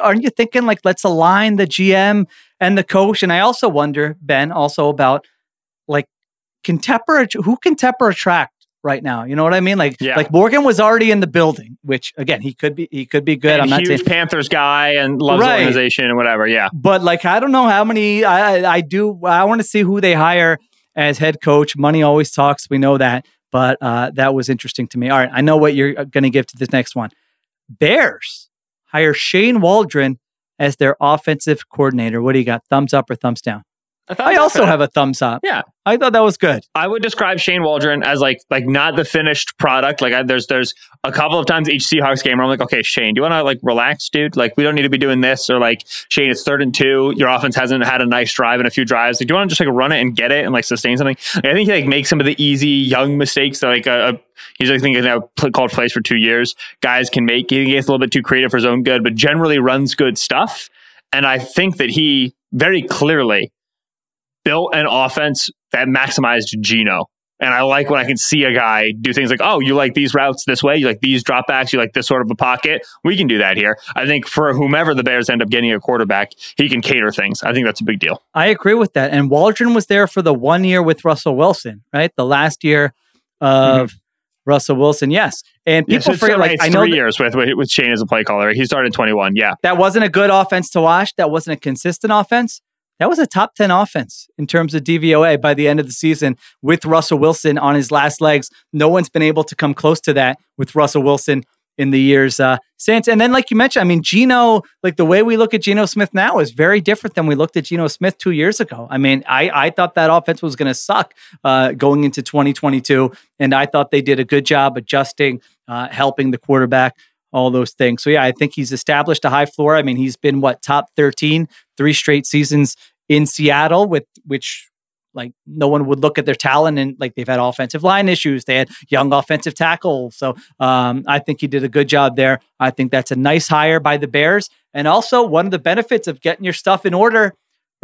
Aren't you thinking like let's align the GM and the coach? And I also wonder, Ben, also about can Tepper who can Tepper attract right now? You know what I mean? Like, Yeah. like Morgan was already in the building, which again he could be he could be good. And I'm not huge saying Panthers guy and loves Right. organization and whatever. Yeah. but like I don't know how many I I- I do I want to see who they hire as head coach. Money always talks, we know that, but uh, that was interesting to me. All right, I know what you're going to give to this next one. Bears hire Shane Waldron as their offensive coordinator. What do you got? Thumbs up or thumbs down? I also have a thumbs up. Yeah. I thought that was good. I would describe Shane Waldron as like like not the finished product. Like I, there's there's a couple of times each Seahawks game where I'm like, okay, Shane, do you want to like relax, dude? Like we don't need to be doing this. Or like Shane, it's third and two. Your offense hasn't had a nice drive in a few drives. Like, do you want to just like run it and get it and like sustain something? Like, I think he like makes some of the easy young mistakes that like uh, he's like thinking now called plays for two years. Guys can make. He gets a little bit too creative for his own good, but generally runs good stuff. And I think that he very clearly built an offense that maximized Geno. And I like when I can see a guy do things like, oh, you like these routes this way, you like these dropbacks, you like this sort of a pocket. We can do that here. I think for whomever the Bears end up getting a quarterback, he can cater things. I think that's a big deal. I agree with that. And Waldron was there for the one year with Russell Wilson, right? The last year of mm-hmm. Russell Wilson, yes. And Yeah, people so forget, like it's I know three that- years with, with Shane as a play caller. He started 21. Yeah. that wasn't a good offense to watch. That wasn't a consistent offense. That was a top 10 offense in terms of DVOA by the end of the season with Russell Wilson on his last legs. No one's been able to come close to that with Russell Wilson in the years uh, since. And then, like you mentioned, I mean, Geno, like the way we look at Geno Smith now is very different than we looked at Geno Smith two years ago. I mean, I, I thought that offense was going to suck uh, going into 2022. And I thought they did a good job adjusting, uh, helping the quarterback all those things. So yeah, I think he's established a high floor. I mean, he's been what top 13, three straight seasons in Seattle with which like no one would look at their talent and like they've had offensive line issues. They had young offensive tackle. So um, I think he did a good job there. I think that's a nice hire by the Bears. And also one of the benefits of getting your stuff in order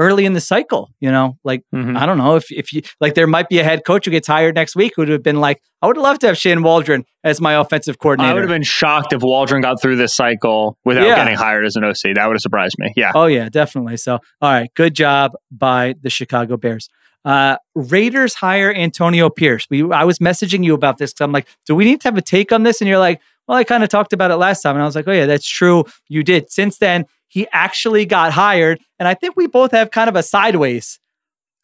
early in the cycle, you know, like Mhm. I don't know if if you like there might be a head coach who gets hired next week who would have been like, I would love to have Shane Waldron as my offensive coordinator. I would have been shocked if Waldron got through this cycle without Yeah. getting hired as an OC. That would have surprised me. Yeah. Oh yeah, definitely. So, all right, good job by the Chicago Bears. Uh, Raiders hire Antonio Pierce. We I was messaging you about this because I'm like, do we need to have a take on this? And you're like, well, I kind of talked about it last time, and I was like, oh yeah, that's true. You did. Since then, he actually got hired, and I think we both have kind of a sideways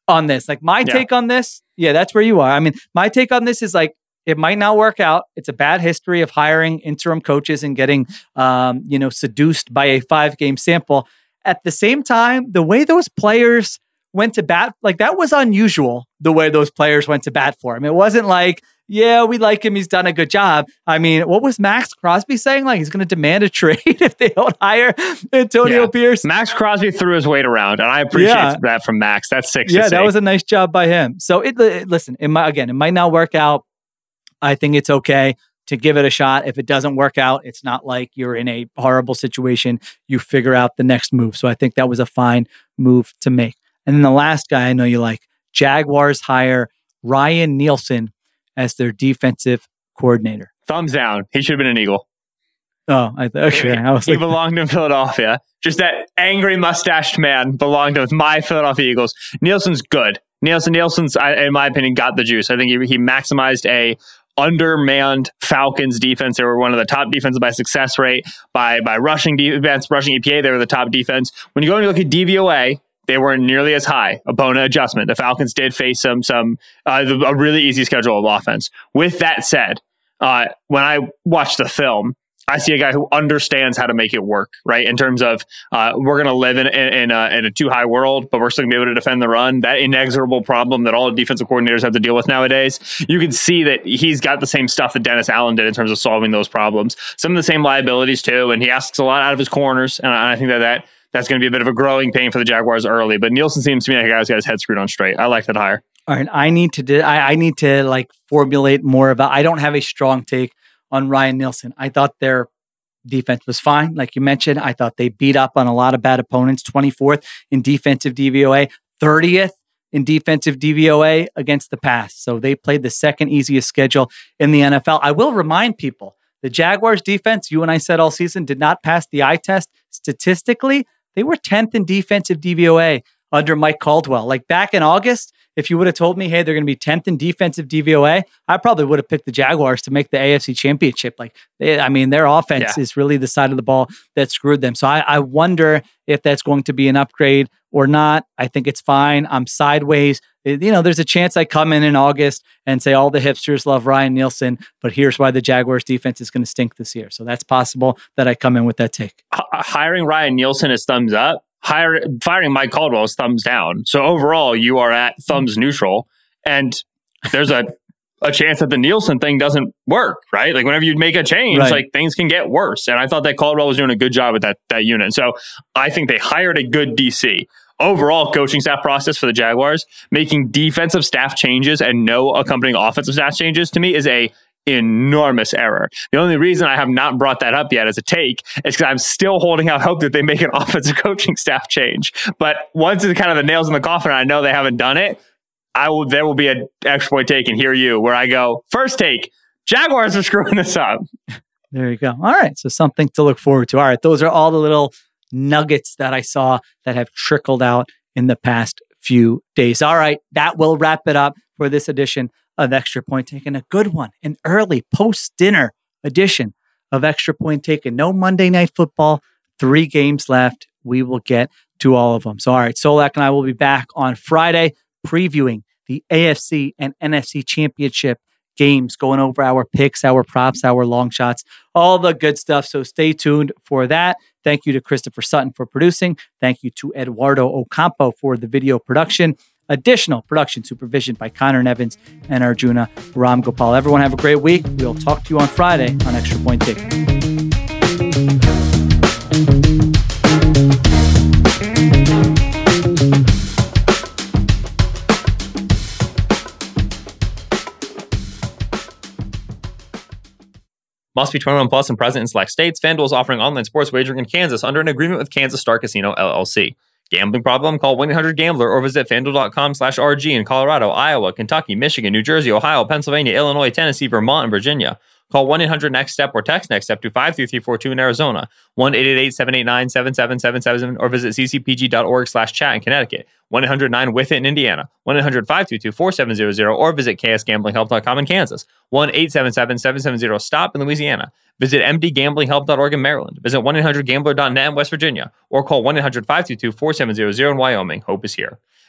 on this. Like my Yeah. take on this, yeah, that's where you are. I mean, my take on this is like it might not work out. It's a bad history of hiring interim coaches and getting, um, you know, seduced by a five game sample. at the same time, the way those players went to bat, like that was unusual, the way those players went to bat for him. It wasn't like, yeah, we like him. He's done a good job. I mean, what was Maxx Crosby saying? Like he's going to demand a trade if they don't hire Antonio Yeah. Pierce. Maxx Crosby threw his weight around, and I appreciate Yeah. that from Max. That's six. yeah, that was a nice job by him. So it, it listen, it might again, it might not work out. I think it's okay to give it a shot. If it doesn't work out, it's not like you're in a horrible situation. You figure out the next move. So I think that was a fine move to make. And then the last guy I know you like, Jaguars hire Ryan Nielsen as their defensive coordinator. thumbs down. He should have been an Eagle. Oh, I th- okay. I was He like, belonged in Philadelphia. Just that angry mustached man belonged with my Philadelphia Eagles. Nielsen's good. Nielsen, Nielsen's, I- in my opinion, got the juice. I think he, he maximized a undermanned Falcons defense. They were one of the top defenses by success rate, by by rushing defense, rushing EPA. They were the top defense. When you go and you look at DVOA, they weren't nearly as high. Opponent adjustment. The Falcons did face some some uh, a really easy schedule of offense. With that said, uh, when I watch the film, I see a guy who understands how to make it work, right? In terms of uh, we're going to live in, in, in, a, in a two high world, but we're still going to be able to defend the run. That inexorable problem that all defensive coordinators have to deal with nowadays. You can see that he's got the same stuff that Dennis Allen did in terms of solving those problems. Some of the same liabilities too, and he asks a lot out of his corners. And I think that that that's going to be a bit of a growing pain for the Jaguars early. But Nielsen seems to me like a guy who's got his head screwed on straight. I like that hire. all right, I need to do, I, I need to like formulate more of a, I don't have a strong take on Ryan Nielsen. I thought their defense was fine. Like you mentioned, I thought they beat up on a lot of bad opponents, 24th in defensive DVOA, 30th in defensive DVOA against the pass. So they played the second easiest schedule in the NFL. I will remind people the Jaguars defense, you and I said all season, did not pass the eye test. Statistically, they were 10th in defensive DVOA under Mike Caldwell. Like back in August, if you would have told me, hey, they're going to be 10th in defensive DVOA, I probably would have picked the Jaguars to make the AFC championship. Like, they, I mean, their offense Yeah. is really the side of the ball that screwed them. So I, I wonder if that's going to be an upgrade or not. I think it's fine. I'm sideways. It- you know, there's a chance I come in in August and say all the hipsters love Ryan Nielsen, but here's why the Jaguars defense is going to stink this year. So that's possible that I come in with that take. H- hiring Ryan Nielsen is thumbs up. Hire, firing Mike Caldwell is thumbs down. So overall, you are at thumbs neutral, and there's a a chance that the Nielsen thing doesn't work, right? Like whenever you make a change, Right. like things can get worse. And I thought that Caldwell was doing a good job with that that unit. So I think they hired a good DC. Overall coaching staff process for the Jaguars, making defensive staff changes and no accompanying offensive staff changes to me is a enormous error. The only reason I have not brought that up yet as a take is because I'm still holding out hope that they make an offensive coaching staff change. But once it's kind of the nails in the coffin, I know they haven't done it. I will. There will be an extra point take and hear you where I go first take. Jaguars are screwing this up. There you go. All right. So something to look forward to. All right. Those are all the little nuggets that I saw that have trickled out in the past few days. All right. That will wrap it up for this edition of Extra Point Taken. A good one, an early post dinner edition of Extra Point Taken. No Monday Night Football, three games left. We will get to all of them. So, all right. Solak and I will be back on Friday previewing the AFC and NFC championship games, going over our picks, our props, our long shots, all the good stuff. So stay tuned for that. Thank you to Christopher Sutton for producing. Thank you to Eduardo Ocampo for the video production. Additional production supervision by Conor Nevins and Arjuna Ramgopal. Everyone have a great week. We'll talk to you on Friday on Extra Point Taken. Must be 21 plus and present in select states. FanDuel is offering online sports wagering in Kansas under an agreement with Kansas Star Casino LLC. Gambling problem? Call 1-800-GAMBLER or visit FanDuel.com slash RG in Colorado, Iowa, Kentucky, Michigan, New Jersey, Ohio, Pennsylvania, Illinois, Tennessee, Vermont, and Virginia. Call 1-800-NEXT-STEP or text NEXT STEP to 53342 in Arizona, 1-888-789-7777 or visit ccpg.org slash chat in Connecticut, 1-800-9-WITH-IT in Indiana, 1-800-522-4700 or visit ksgamblinghelp.com in Kansas, 1-877-770-STOP in Louisiana. Visit mdgamblinghelp.org in Maryland. Visit 1-800-GAMBLER.net in West Virginia or call 1-800-522-4700 in Wyoming. Hope is here.